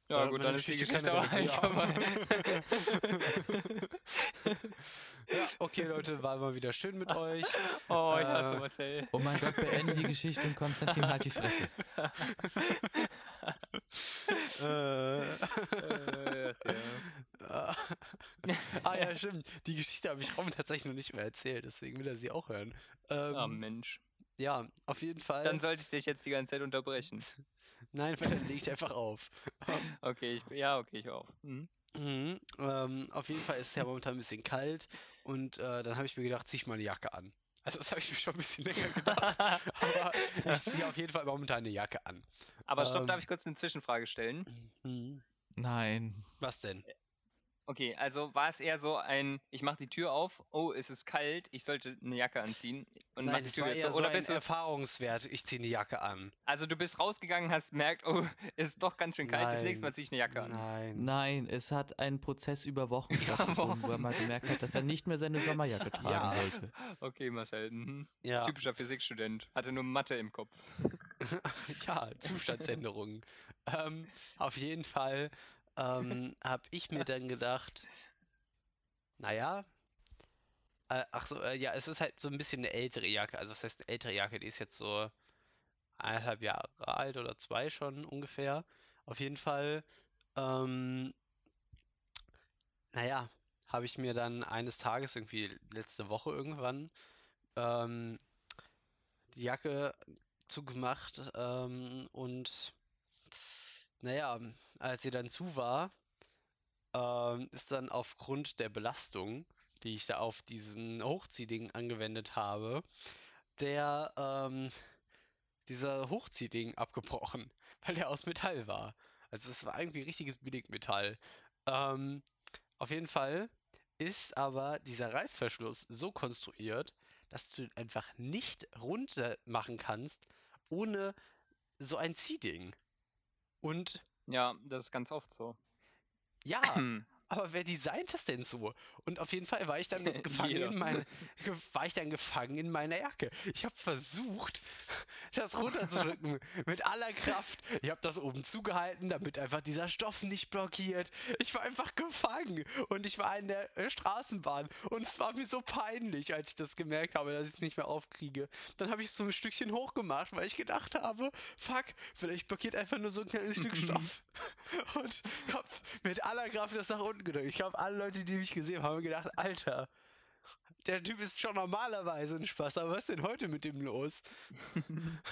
Ja, Dann gut, dann ist die Geschichte aber eigentlich vorbei. Ja, okay, Leute, war mal wieder schön mit euch. Oh, ich hasse Äh, Marcel. Oh mein Gott, beende die Geschichte und Konstantin halt die Fresse. Äh, Äh, ja. ah ja, stimmt. Die Geschichte habe ich Robin tatsächlich noch nicht mehr erzählt, deswegen will er sie auch hören. Ähm, Ah, Mensch. ja, auf jeden Fall. Dann sollte ich dich jetzt die ganze Zeit unterbrechen. Nein, weil dann lege ich einfach auf. Okay, ich, ja, okay, ich auf. Mhm. Mhm, ähm, auf jeden Fall ist es ja momentan ein bisschen kalt und äh, dann habe ich mir gedacht, zieh ich mal eine Jacke an. Also das habe ich mir schon ein bisschen länger gedacht, aber ich ziehe auf jeden Fall momentan eine Jacke an. Aber stopp, Ähm. darf ich kurz eine Zwischenfrage stellen? Mhm. Nein. Was denn? Okay, also war es eher so ein, ich mache die Tür auf, oh, es ist kalt, ich sollte eine Jacke anziehen und mach Nein, die Tür war wieder eher zu. so Oder ein bist du, Erfahrungswert, ich ziehe eine Jacke an. also du bist rausgegangen, hast gemerkt, oh, es ist doch ganz schön kalt, das nächste Mal Nein. ziehe ich eine Jacke an. Nein. Nein, es hat ein Prozess über Wochen stattgefunden, wo er mal gemerkt hat, dass er nicht mehr seine Sommerjacke tragen Ja. sollte. Okay, Marcel, mhm. Ja, typischer Physikstudent, hatte nur Mathe im Kopf. ja, Zustandsänderungen. ähm, auf jeden Fall ähm, habe ich mir dann gedacht, naja, äh, ach so, äh, ja, es ist halt so ein bisschen eine ältere Jacke. Also was heißt eine ältere Jacke? Die ist jetzt so eineinhalb Jahre alt oder zwei schon ungefähr. Auf jeden Fall, ähm, naja, habe ich mir dann eines Tages, irgendwie letzte Woche irgendwann, ähm, die Jacke zugemacht ähm, und naja, als sie dann zu war, ähm, ist dann aufgrund der Belastung, die ich da auf diesen Hochziehding angewendet habe, der ähm, dieser Hochziehding abgebrochen, weil der aus Metall war. Also es war irgendwie richtiges Billigmetall. Ähm, auf jeden Fall ist aber dieser Reißverschluss so konstruiert, dass du ihn einfach nicht runter machen kannst ohne so ein Ziehding. Und Ja, das ist ganz oft so. ja, aber wer designt das denn so? Und auf jeden Fall war ich dann gefangen in meine, war ich dann gefangen in meiner Jacke. Ich habe versucht, das runterzudrücken mit aller Kraft. Ich habe das oben zugehalten, damit einfach dieser Stoff nicht blockiert. Ich war einfach gefangen und ich war in der äh, Straßenbahn und es war mir so peinlich, als ich das gemerkt habe, dass ich es nicht mehr aufkriege. Dann habe ich es so ein Stückchen hochgemacht, weil ich gedacht habe, fuck, vielleicht blockiert einfach nur so ein kleines Stück Stoff. Und hab mit aller Kraft das nach unten gedrückt. Ich glaube, alle Leute, die mich gesehen haben, haben gedacht, Alter, der Typ ist schon normalerweise ein Spaß, aber was ist denn heute mit dem los?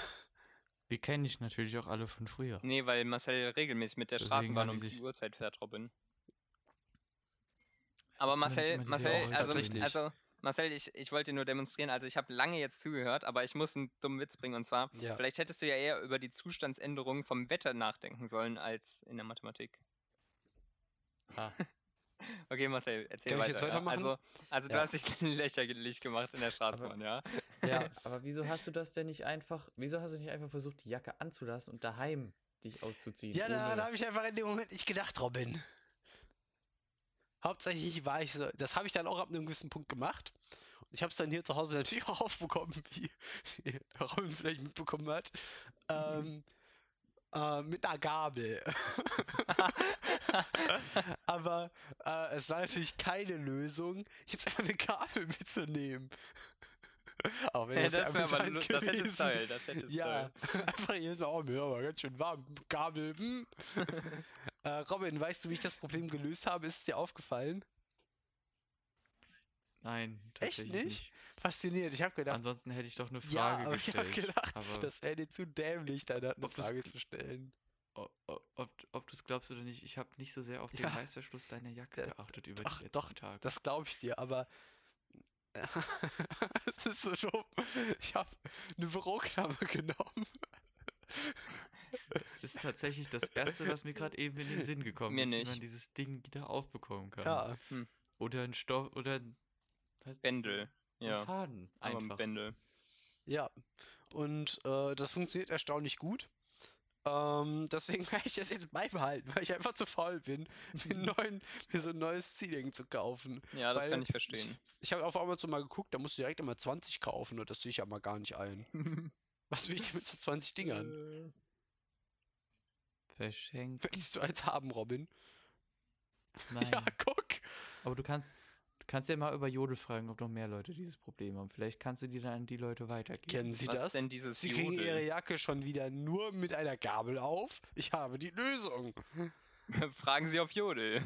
Wir kennen dich natürlich auch alle von früher. Nee, weil Marcel regelmäßig mit der Deswegen Straßenbahn um die Uhrzeit fährt, Robin. Aber Marcel, Marcel, also, also Marcel, ich, ich wollte nur demonstrieren, also ich habe lange jetzt zugehört, aber ich muss einen dummen Witz bringen und zwar, Ja. vielleicht hättest du ja eher über die Zustandsänderung vom Wetter nachdenken sollen als in der Mathematik. Ah. Okay, Marcel, erzähl Kann ich weiter. jetzt weitermachen? Also, also du Ja. hast dich lächerlich gemacht in der Straßenbahn, ja? Ja. Aber wieso hast du das denn nicht einfach, wieso hast du nicht einfach versucht, die Jacke anzulassen und daheim dich auszuziehen? Ja, da, da habe ich einfach in dem Moment nicht gedacht, Robin. Hauptsächlich war ich so, das habe ich dann auch ab einem gewissen Punkt gemacht. Und ich habe es dann hier zu Hause natürlich auch aufbekommen, wie wie Robin vielleicht mitbekommen hat. Ähm, äh, mit einer Gabel. Aber äh, es war natürlich keine Lösung, jetzt einfach eine Gabel mitzunehmen. Auch wenn Ja, das, das wäre aber das hätte. Style, das hätte Ja, einfach jedes Mal, oh, mir aber ganz schön warm, Gabel. Hm. äh, Robin, weißt du, wie ich das Problem gelöst habe? Ist es dir aufgefallen? Nein, Echt tatsächlich nicht? Faszinierend. Ich habe gedacht, Ansonsten hätte ich doch eine ja, Frage aber ich habe gestellt. gedacht, aber das wäre dir zu dämlich, da eine Ob Frage zu stellen. o- o- ob, ob du es glaubst oder nicht, ich habe nicht so sehr auf den Ja. Reißverschluss deiner Jacke Ja, geachtet über ach, die letzten doch, Tage. Das glaube ich dir, aber es ist so dumm. Ich habe eine Büroklammer genommen. Das ist tatsächlich das Erste, was mir gerade eben in den Sinn gekommen Mir ist, wie nicht. man dieses Ding wieder aufbekommen kann. Ja, Oder ein Stoff, oder ein- halt Bändel. Ja, ein Faden aber ein einfach. Bändel. ja. Und äh, das funktioniert erstaunlich gut. Ähm, deswegen werde ich das jetzt beibehalten, weil ich einfach zu faul bin, mir, einen neuen, mir so ein neues Ceiling zu kaufen. Ja, das Weil kann ich verstehen. Ich habe auf Amazon mal geguckt, da musst du direkt immer 20 kaufen und das sehe ich ja mal gar nicht ein. Was will ich denn mit so 20 Dingern? Äh, Verschenkt. Willst du eins haben, Robin? Nein. Ja, guck! Aber du kannst, du kannst ja mal über Jodel fragen, ob noch mehr Leute dieses Problem haben. Vielleicht kannst du die dann an die Leute weitergeben. Kennen Sie Was das? denn dieses Sie kriegen ihre Jodel? Jacke schon wieder nur mit einer Gabel auf. Ich habe die Lösung. Fragen Sie auf Jodel.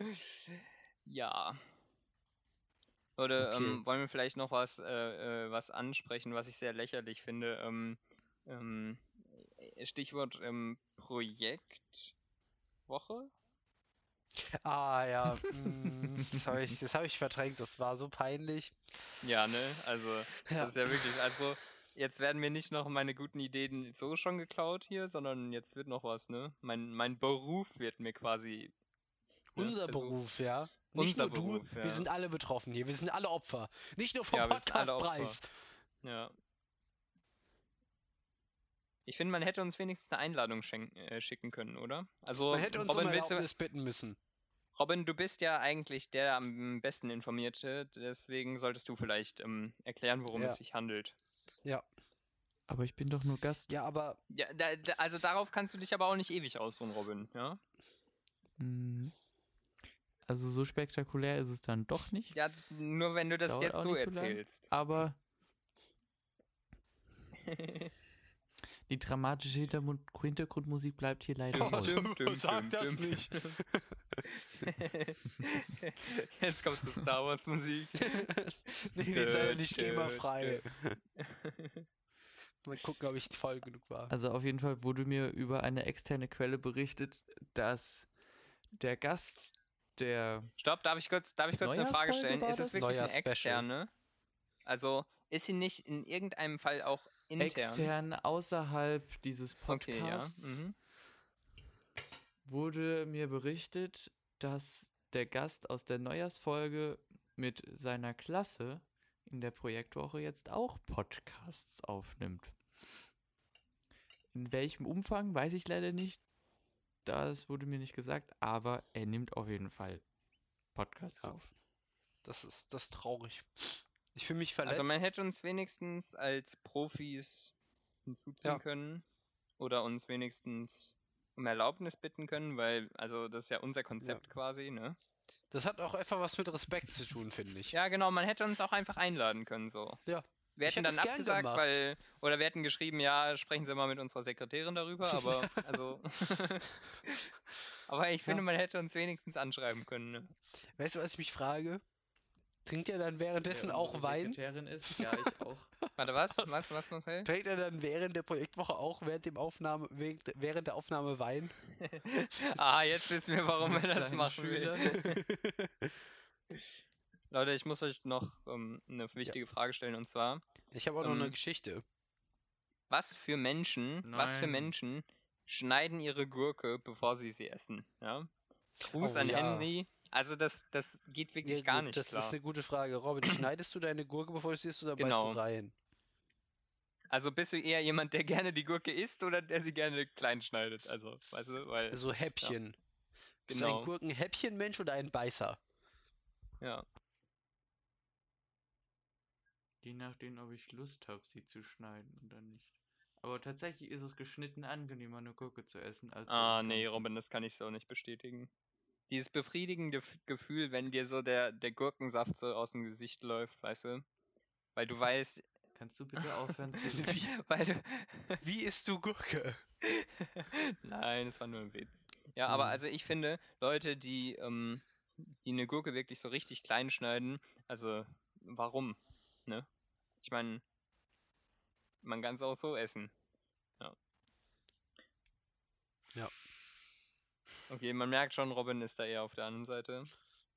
ja. Oder Okay. ähm, wollen wir vielleicht noch was, äh, äh, was ansprechen, was ich sehr lächerlich finde? Ähm, ähm, Stichwort ähm, Projektwoche? Ah ja, mm, das habe ich, das hab ich verdrängt. Das war so peinlich. Ja, ne? Also, Ja. das ist ja wirklich, also, jetzt werden mir nicht noch meine guten Ideen so schon geklaut hier, sondern jetzt wird noch was, ne? Mein, mein Beruf wird mir quasi. ne? Unser Also, Beruf, ja. Nicht unser nur du, Beruf, wir ja. sind alle betroffen hier. Wir sind alle Opfer. Nicht nur vom Ja, wir. Podcastpreis. Ja. Ich finde, man hätte uns wenigstens eine Einladung schenken, äh, schicken können, oder? Also, Man hätte uns um Robin, willst du, Erlaubnis bitten müssen. Robin, du bist ja eigentlich der am besten informierte, deswegen solltest du vielleicht ähm, erklären, worum Ja. es sich handelt. Aber ich bin doch nur Gast. Ja, aber Ja, da, da, also darauf kannst du dich aber auch nicht ewig ausruhen, Robin, ja? Mhm. Also so spektakulär ist es dann doch nicht. Ja, nur wenn du das Dauert jetzt so so lang. erzählst. Aber die dramatische Hintermund Hintergrundmusik bleibt hier leider Oh, aus. Düm, düm, sag das nicht. Jetzt kommt die Star Wars Musik. nee, die ist leider nicht dö, GEMA-frei. Mal gucken, ob ich voll genug war. Also auf jeden Fall wurde mir über eine externe Quelle berichtet, dass der Gast, der Stopp, darf ich kurz, darf ich kurz eine Frage stellen? Ist es das? wirklich eine externe? Also, ist sie nicht in irgendeinem Fall auch intern? extern außerhalb dieses Okay, ja. Podcasts Mhm. wurde mir berichtet, dass der Gast aus der Neujahrsfolge mit seiner Klasse in der Projektwoche jetzt auch Podcasts aufnimmt. In welchem Umfang, weiß ich leider nicht. Das wurde mir nicht gesagt, aber er nimmt auf jeden Fall Podcasts Ja. auf. Das ist das ist traurig. Ich fühle mich verletzt. Also, man hätte uns wenigstens als Profis hinzuziehen Ja. können. Oder uns wenigstens um Erlaubnis bitten können, weil, also, das ist ja unser Konzept quasi, ne? das hat auch einfach was mit Respekt zu tun, finde ich. Ja, genau, man hätte uns auch einfach einladen können, so. Ja. Wir hätten hätte dann abgesagt, weil, oder wir hätten geschrieben, ja, sprechen Sie mal mit unserer Sekretärin darüber, aber, also, aber ich finde, Ja. man hätte uns wenigstens anschreiben können, ne? Weißt du, was ich mich frage? Trinkt er dann währenddessen Wer auch Wein? Sekretärin ist, ja, ich auch. Warte, was? Was, was, Marcel? Trinkt er dann während der Projektwoche auch während, dem Aufnahme, während, der Aufnahme Wein? ah, jetzt wissen wir, warum er das machen Schülern. will. Leute, ich muss euch noch ähm, eine wichtige Frage stellen, und zwar, ich habe auch noch eine Ähm, Geschichte. was für Menschen, was für Nein. Menschen schneiden ihre Gurke, bevor sie sie essen, ja? Gruß Oh, an ja. Henry, Also das, das geht wirklich Ja, gar nicht das klar. ist eine gute Frage. Robin, schneidest du deine Gurke, bevor du sie isst, oder Genau. beißt du rein? Also bist du eher jemand, der gerne die Gurke isst oder der sie gerne klein schneidet? Also, weißt du, weil, So Häppchen. Bist du genau. ein Gurkenhäppchenmensch oder ein Beißer? ja. Je nachdem, ob ich Lust habe, sie zu schneiden oder nicht. Aber tatsächlich ist es geschnitten angenehmer, eine Gurke zu essen, als Ah, nee. Robin, das kann ich so nicht bestätigen. Dieses befriedigende Gefühl, wenn dir so der, der Gurkensaft so aus dem Gesicht läuft, weißt du? Weil du weißt, Kannst du bitte aufhören zu Wie, weil du, wie isst du Gurke? Nein, es war nur ein Witz. Ja, aber Hm. also ich finde, Leute, die, ähm, die eine Gurke wirklich so richtig klein schneiden, also warum? Ne? Ich meine, man kann es auch so essen. Ja. Ja. Okay, man merkt schon, Robin ist da eher auf der anderen Seite.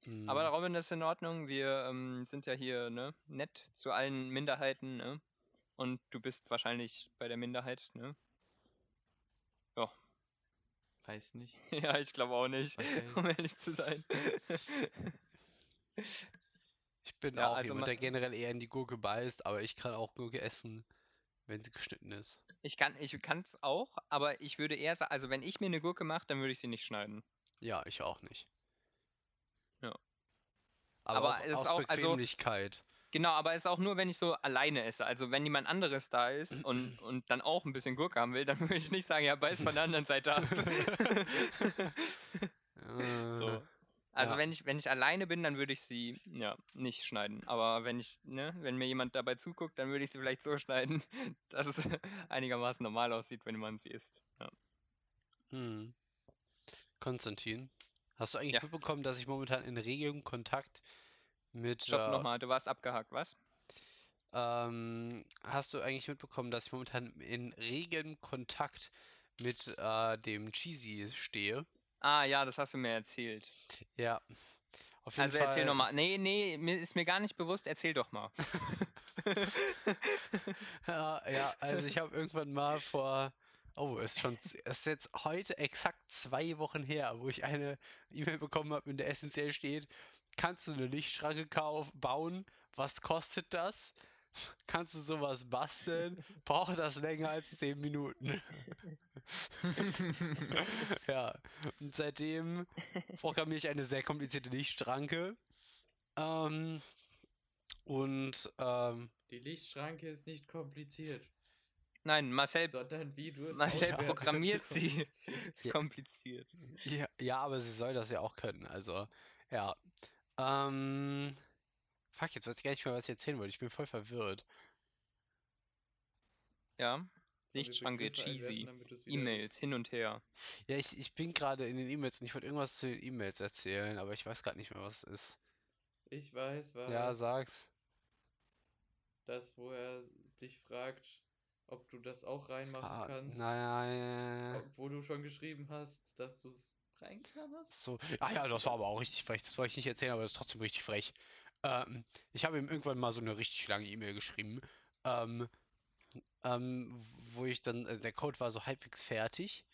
Hm, Aber Robin, das ist in Ordnung. Wir ähm, sind ja hier ne, nett zu allen Minderheiten. Ne? Und du bist wahrscheinlich bei der Minderheit. Ne? Weiß nicht. Ja, ich glaube auch nicht, Okay. um ehrlich zu sein. ich bin ja, auch also jemand, ma- der generell eher in die Gurke beißt, aber ich kann auch Gurke essen, wenn sie geschnitten ist. Ich kann ich es auch, aber ich würde eher sagen, also wenn ich mir eine Gurke mache, dann würde ich sie nicht schneiden. Ja, ich auch nicht. Ja. Aber, Aber es ist auch- also-. Genau, aber es ist auch nur, wenn ich so alleine esse. Also wenn jemand anderes da ist und, und dann auch ein bisschen Gurke haben will, dann würde ich nicht sagen, ja, beiß von der anderen Seite ab. so. Also ja. wenn ich wenn ich alleine bin, dann würde ich sie ja nicht schneiden. Aber wenn ich ne, wenn mir jemand dabei zuguckt, dann würde ich sie vielleicht so schneiden, dass es einigermaßen normal aussieht, wenn man sie isst. Ja. Hm. Konstantin, hast du eigentlich Ja. mitbekommen, dass ich momentan in regem Kontakt mit Stopp äh, nochmal, du warst abgehakt, was? Ähm, hast du eigentlich mitbekommen, dass ich momentan in regem Kontakt mit äh, dem Cheesy stehe? Ah ja, das hast du mir erzählt. Ja. Auf jeden Also erzähl Fall- nochmal. Nee, nee, mir ist mir gar nicht bewusst, erzähl doch mal. Ja, ja, also ich habe irgendwann mal vor, oh, ist schon, es ist jetzt heute exakt zwei Wochen her, wo ich eine E-Mail bekommen habe, in der essentiell steht, kannst du eine Lichtschranke kauf, bauen? Was kostet das? Kannst du sowas basteln? Braucht das länger als 10 Minuten? ja, und seitdem programmiere ich eine sehr komplizierte Lichtschranke. Ähm, und ähm, Die Lichtschranke ist nicht kompliziert, Nein, Marcel sondern wie du es Marcel programmiert sie. kompliziert. Ja. kompliziert. Ja, ja, aber sie soll das ja auch können. Also, ja. Ähm, fuck, jetzt weiß ich gar nicht mehr, was ich erzählen wollte. Ich bin voll verwirrt. Ja. Einwerfen, cheesy. E-Mails hin und her. Ja, ich, ich bin gerade in den E-Mails und ich wollte irgendwas zu den E-Mails erzählen, aber ich weiß gerade nicht mehr, was es ist. Ich weiß, was. Ja, sag's. Das, wo er dich fragt, ob du das auch reinmachen Ah, kannst. nein. Obwohl du schon geschrieben hast, dass du es reinklammerst. So. Ah ja, das war aber auch richtig frech. Das wollte ich nicht erzählen, aber das ist trotzdem richtig frech. Ähm, ich habe ihm irgendwann mal so eine richtig lange E-Mail geschrieben. Ähm, ähm, wo ich dann, äh, der Code war so halbwegs fertig.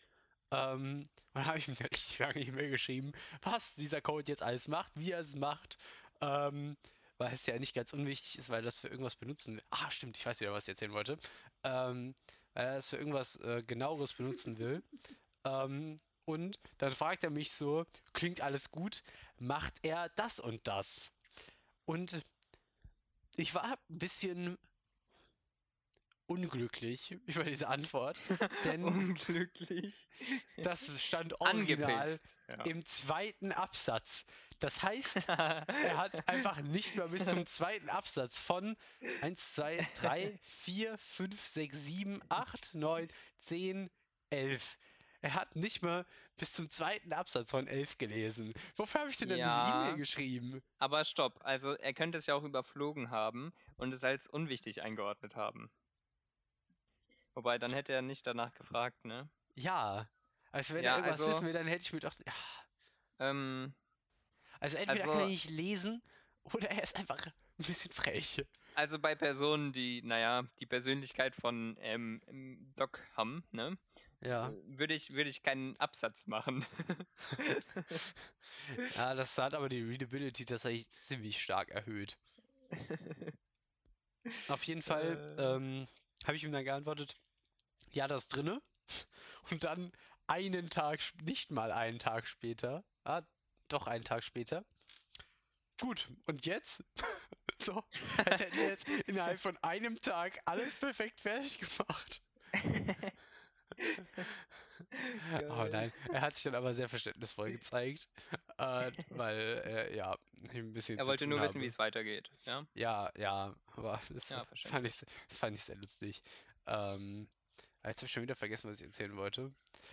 Ähm, und dann habe ich ihm eine richtig lange E-Mail geschrieben, was dieser Code jetzt alles macht, wie er es macht. Ähm, weil es ja nicht ganz unwichtig ist, weil das für irgendwas benutzen will. Ah, stimmt, ich weiß wieder, was ich erzählen wollte. Ähm, weil er das für irgendwas äh, genaueres benutzen will. Ähm, und dann fragt er mich so, klingt alles gut, macht er das und das? Und ich war ein bisschen unglücklich über diese Antwort, denn Unglücklich. das stand original Angepisst. Ja. im zweiten Absatz. Das heißt, er hat einfach nicht mal bis zum zweiten Absatz von 1, 2, 3, 4, 5, 6, 7, 8, 9, 10, 11. Er hat nicht mal bis zum zweiten Absatz von 11 gelesen. Wofür habe ich denn dann diese Ja. E-Mail geschrieben? Aber stopp, also er könnte es ja auch überflogen haben und es als unwichtig eingeordnet haben. Wobei, dann hätte er nicht danach gefragt, ne? Ja. Also wenn Ja, er irgendwas also- wissen will, dann hätte ich mir gedacht, ja. Ähm, Also entweder kann Also- er nicht lesen oder er ist einfach ein bisschen frech. also bei Personen, die, naja, die Persönlichkeit von ähm, Doc haben, ne? Ja. Würde ich, würde ich keinen Absatz machen. Ja, das hat aber die Readability tatsächlich ziemlich stark erhöht. Auf jeden Fall Äh. ähm, habe ich ihm dann geantwortet, ja, das ist drinne. Und dann einen Tag, nicht mal einen Tag später, ah, doch einen Tag später. Gut, und jetzt? so, als hätte ich jetzt innerhalb von einem Tag alles perfekt fertig gemacht. Oh nein, er hat sich dann aber sehr verständnisvoll gezeigt, äh, weil er ja ein bisschen Er wollte nur wissen, wie es weitergeht. Ja. Ja, ja, aber das, Ja, fand ich, das fand ich sehr lustig. Ähm, jetzt habe ich schon wieder vergessen, was ich erzählen wollte.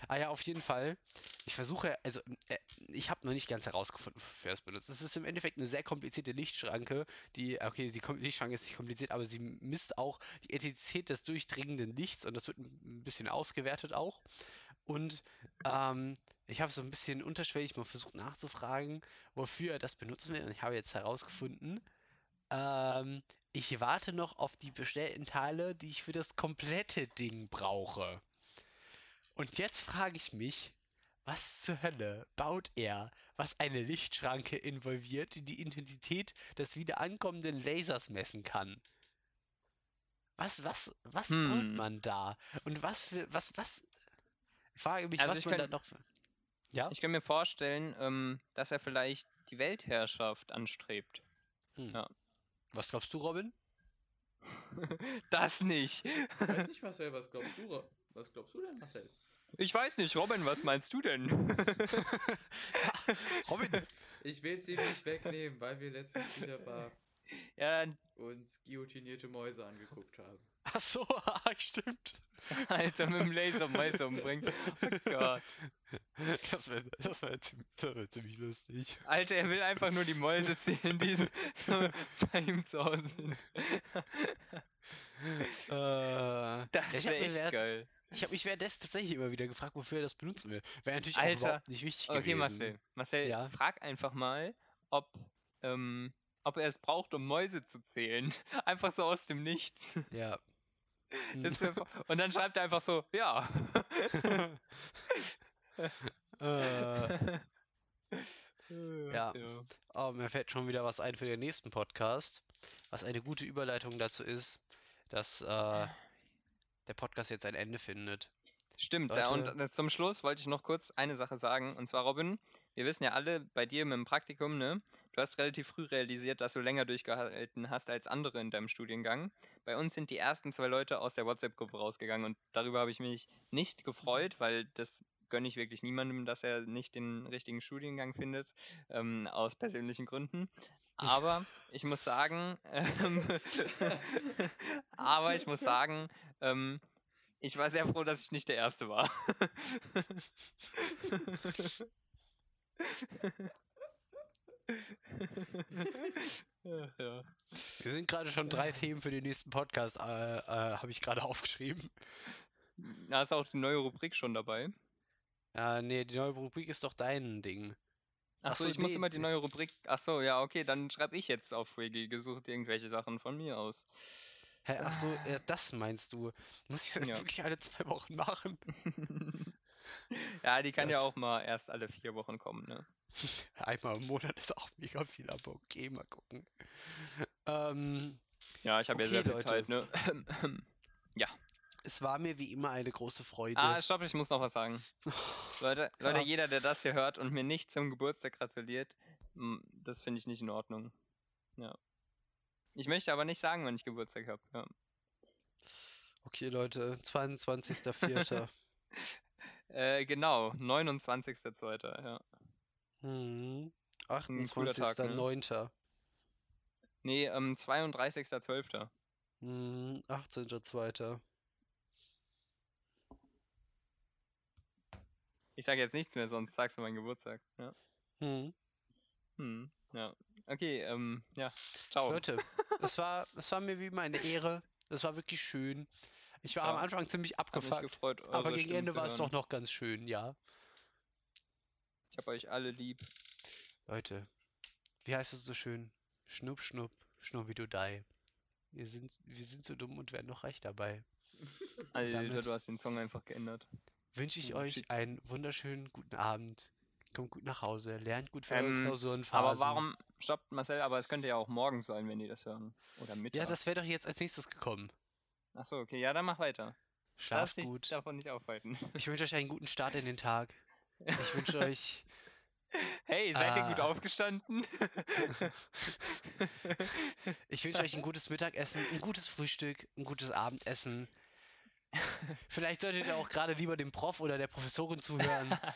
Ah ja, auf jeden Fall. Ich versuche, also äh, ich habe noch nicht ganz herausgefunden, wofür es benutzt. Es ist im Endeffekt eine sehr komplizierte Lichtschranke, die, okay, die Lichtschranke ist nicht kompliziert, aber sie misst auch die Intensität des durchdringenden Lichts und das wird ein ein bisschen ausgewertet auch. Und ähm, ich habe so ein bisschen unterschwellig mal versucht nachzufragen, wofür er das benutzen will. Und ich habe jetzt herausgefunden, ähm, ich warte noch auf die bestellten Teile, die ich für das komplette Ding brauche. Und jetzt frage ich mich, was zur Hölle baut er, was eine Lichtschranke involviert, die die Intensität des wieder ankommenden Lasers messen kann? Was, was, was baut Hm. man da? Und was für, was, was? Ich frage mich, Also was ich man da könnt- noch. Ja? Ich kann mir vorstellen, ähm, dass er vielleicht die Weltherrschaft anstrebt. Hm. ja. Was glaubst du, Robin? das nicht. Ich weiß nicht, Marcel, was glaubst du? Was glaubst du denn, Marcel? Ich weiß nicht, Robin, was meinst du denn? Robin, Ich will ihm nicht wegnehmen, weil wir letztens wieder mal ja, uns guillotinierte Mäuse angeguckt haben. ach so, stimmt. Alter, mit dem Laser Mäuse umbringen. Oh Gott. Das wäre das wär ziemlich, das wär ziemlich lustig. Alter, er will einfach nur die Mäuse zählen, die so bei ihm zu Hause sind. Äh, Das wäre echt geil. Ich habe mich währedesden tatsächlich immer wieder gefragt, wofür er das benutzen will. Wäre natürlich Alter, auch überhaupt nicht wichtig Okay, gewesen. Marcel. Marcel, Ja? frag einfach mal, ob, ähm, ob er es braucht, um Mäuse zu zählen. Einfach so aus dem Nichts. Ja. Und dann schreibt er einfach so, ja. äh, Ja. ja. oh, mir fällt schon wieder was ein für den nächsten Podcast, was eine gute Überleitung dazu ist, dass äh, der Podcast jetzt ein Ende findet. Stimmt, ja, und Leute. äh, zum Schluss wollte ich noch kurz eine Sache sagen. Und zwar, Robin, wir wissen ja alle bei dir mit dem Praktikum, ne? Du hast relativ früh realisiert, dass du länger durchgehalten hast als andere in deinem Studiengang. Bei uns sind die ersten zwei Leute aus der WhatsApp-Gruppe rausgegangen und darüber habe ich mich nicht gefreut, weil das gönne ich wirklich niemandem, dass er nicht den richtigen Studiengang findet, ähm, aus persönlichen Gründen. Aber ich muss sagen, ähm, aber ich muss sagen, ähm, ich war sehr froh, dass ich nicht der Erste war. ja, ja. Wir sind gerade schon drei Themen für den nächsten Podcast, äh, äh, habe ich gerade aufgeschrieben. Da ist auch die neue Rubrik schon dabei. Ja, nee, die neue Rubrik ist doch dein Ding. Achso, Ach so, ich muss nee, immer die neue Rubrik. Achso, ja, okay, dann schreibe ich jetzt auf Wiggy gesucht irgendwelche Sachen von mir aus. Hä, ach so, äh, das meinst du? Muss ich das Ja. wirklich alle zwei Wochen machen? ja, die kann ja Gott. auch mal erst alle vier Wochen kommen, ne? Einmal im Monat ist auch mega viel, aber okay, mal gucken. Ähm, Ja, ich habe ja Okay, sehr viel Leute. Zeit, ne? es war mir wie immer eine große Freude. ah, stopp, ich muss noch was sagen. Leute, Leute, Ja. jeder, der das hier hört und mir nicht zum Geburtstag gratuliert, das finde ich nicht in Ordnung. Ja. Ich möchte aber nicht sagen, wann ich Geburtstag habe. Ja. Okay, Leute, 22.04. Äh, genau, 29.02. Ja. hm, ist ein cooler Tag, ne? 28.09. Nee, ähm, 32.12. Hm, 18.02. Ich sage jetzt nichts mehr, sonst sagst du meinen Geburtstag. Ja. Hm. Hm, ja. Okay, ähm, ja. Ciao. Leute, es war, es war mir wie immer eine Ehre. Es war wirklich schön. Ich war am Ja, Anfang ziemlich abgefuckt, gefreut, aber gegen Stimmen Ende war es doch noch ganz schön, ja. Ich hab euch alle lieb. Leute, wie heißt es so schön? Schnupp, schnupp, schnubbidudei. Wir sind, wir sind so dumm und werden noch reich dabei. Alter, du hast den Song einfach geändert. Wünsche ich Oh, euch einen wunderschönen guten Abend, kommt gut nach Hause, lernt gut für eure Ähm, Klausurenphasen. Aber warum stoppt Marcel? Aber es könnte ja auch morgen sein, wenn die das hören. Oder Mittag. Ja, das wäre doch jetzt als nächstes gekommen. Achso, okay, ja, dann mach weiter. Lass Schlaft dich gut. davon nicht aufhalten. Ich wünsche euch einen guten Start in den Tag. Ich wünsche euch. Hey, seid ihr gut Ah. aufgestanden? Ich wünsche euch ein gutes Mittagessen, ein gutes Frühstück, ein gutes Abendessen. Vielleicht solltet ihr auch gerade lieber dem Prof oder der Professorin zuhören.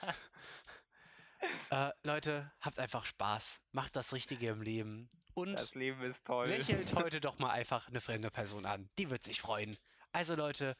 Äh, Leute, habt einfach Spaß. Macht das Richtige im Leben. Und Das Leben ist toll. lächelt heute doch mal einfach eine fremde Person an. Die wird sich freuen. Also Leute,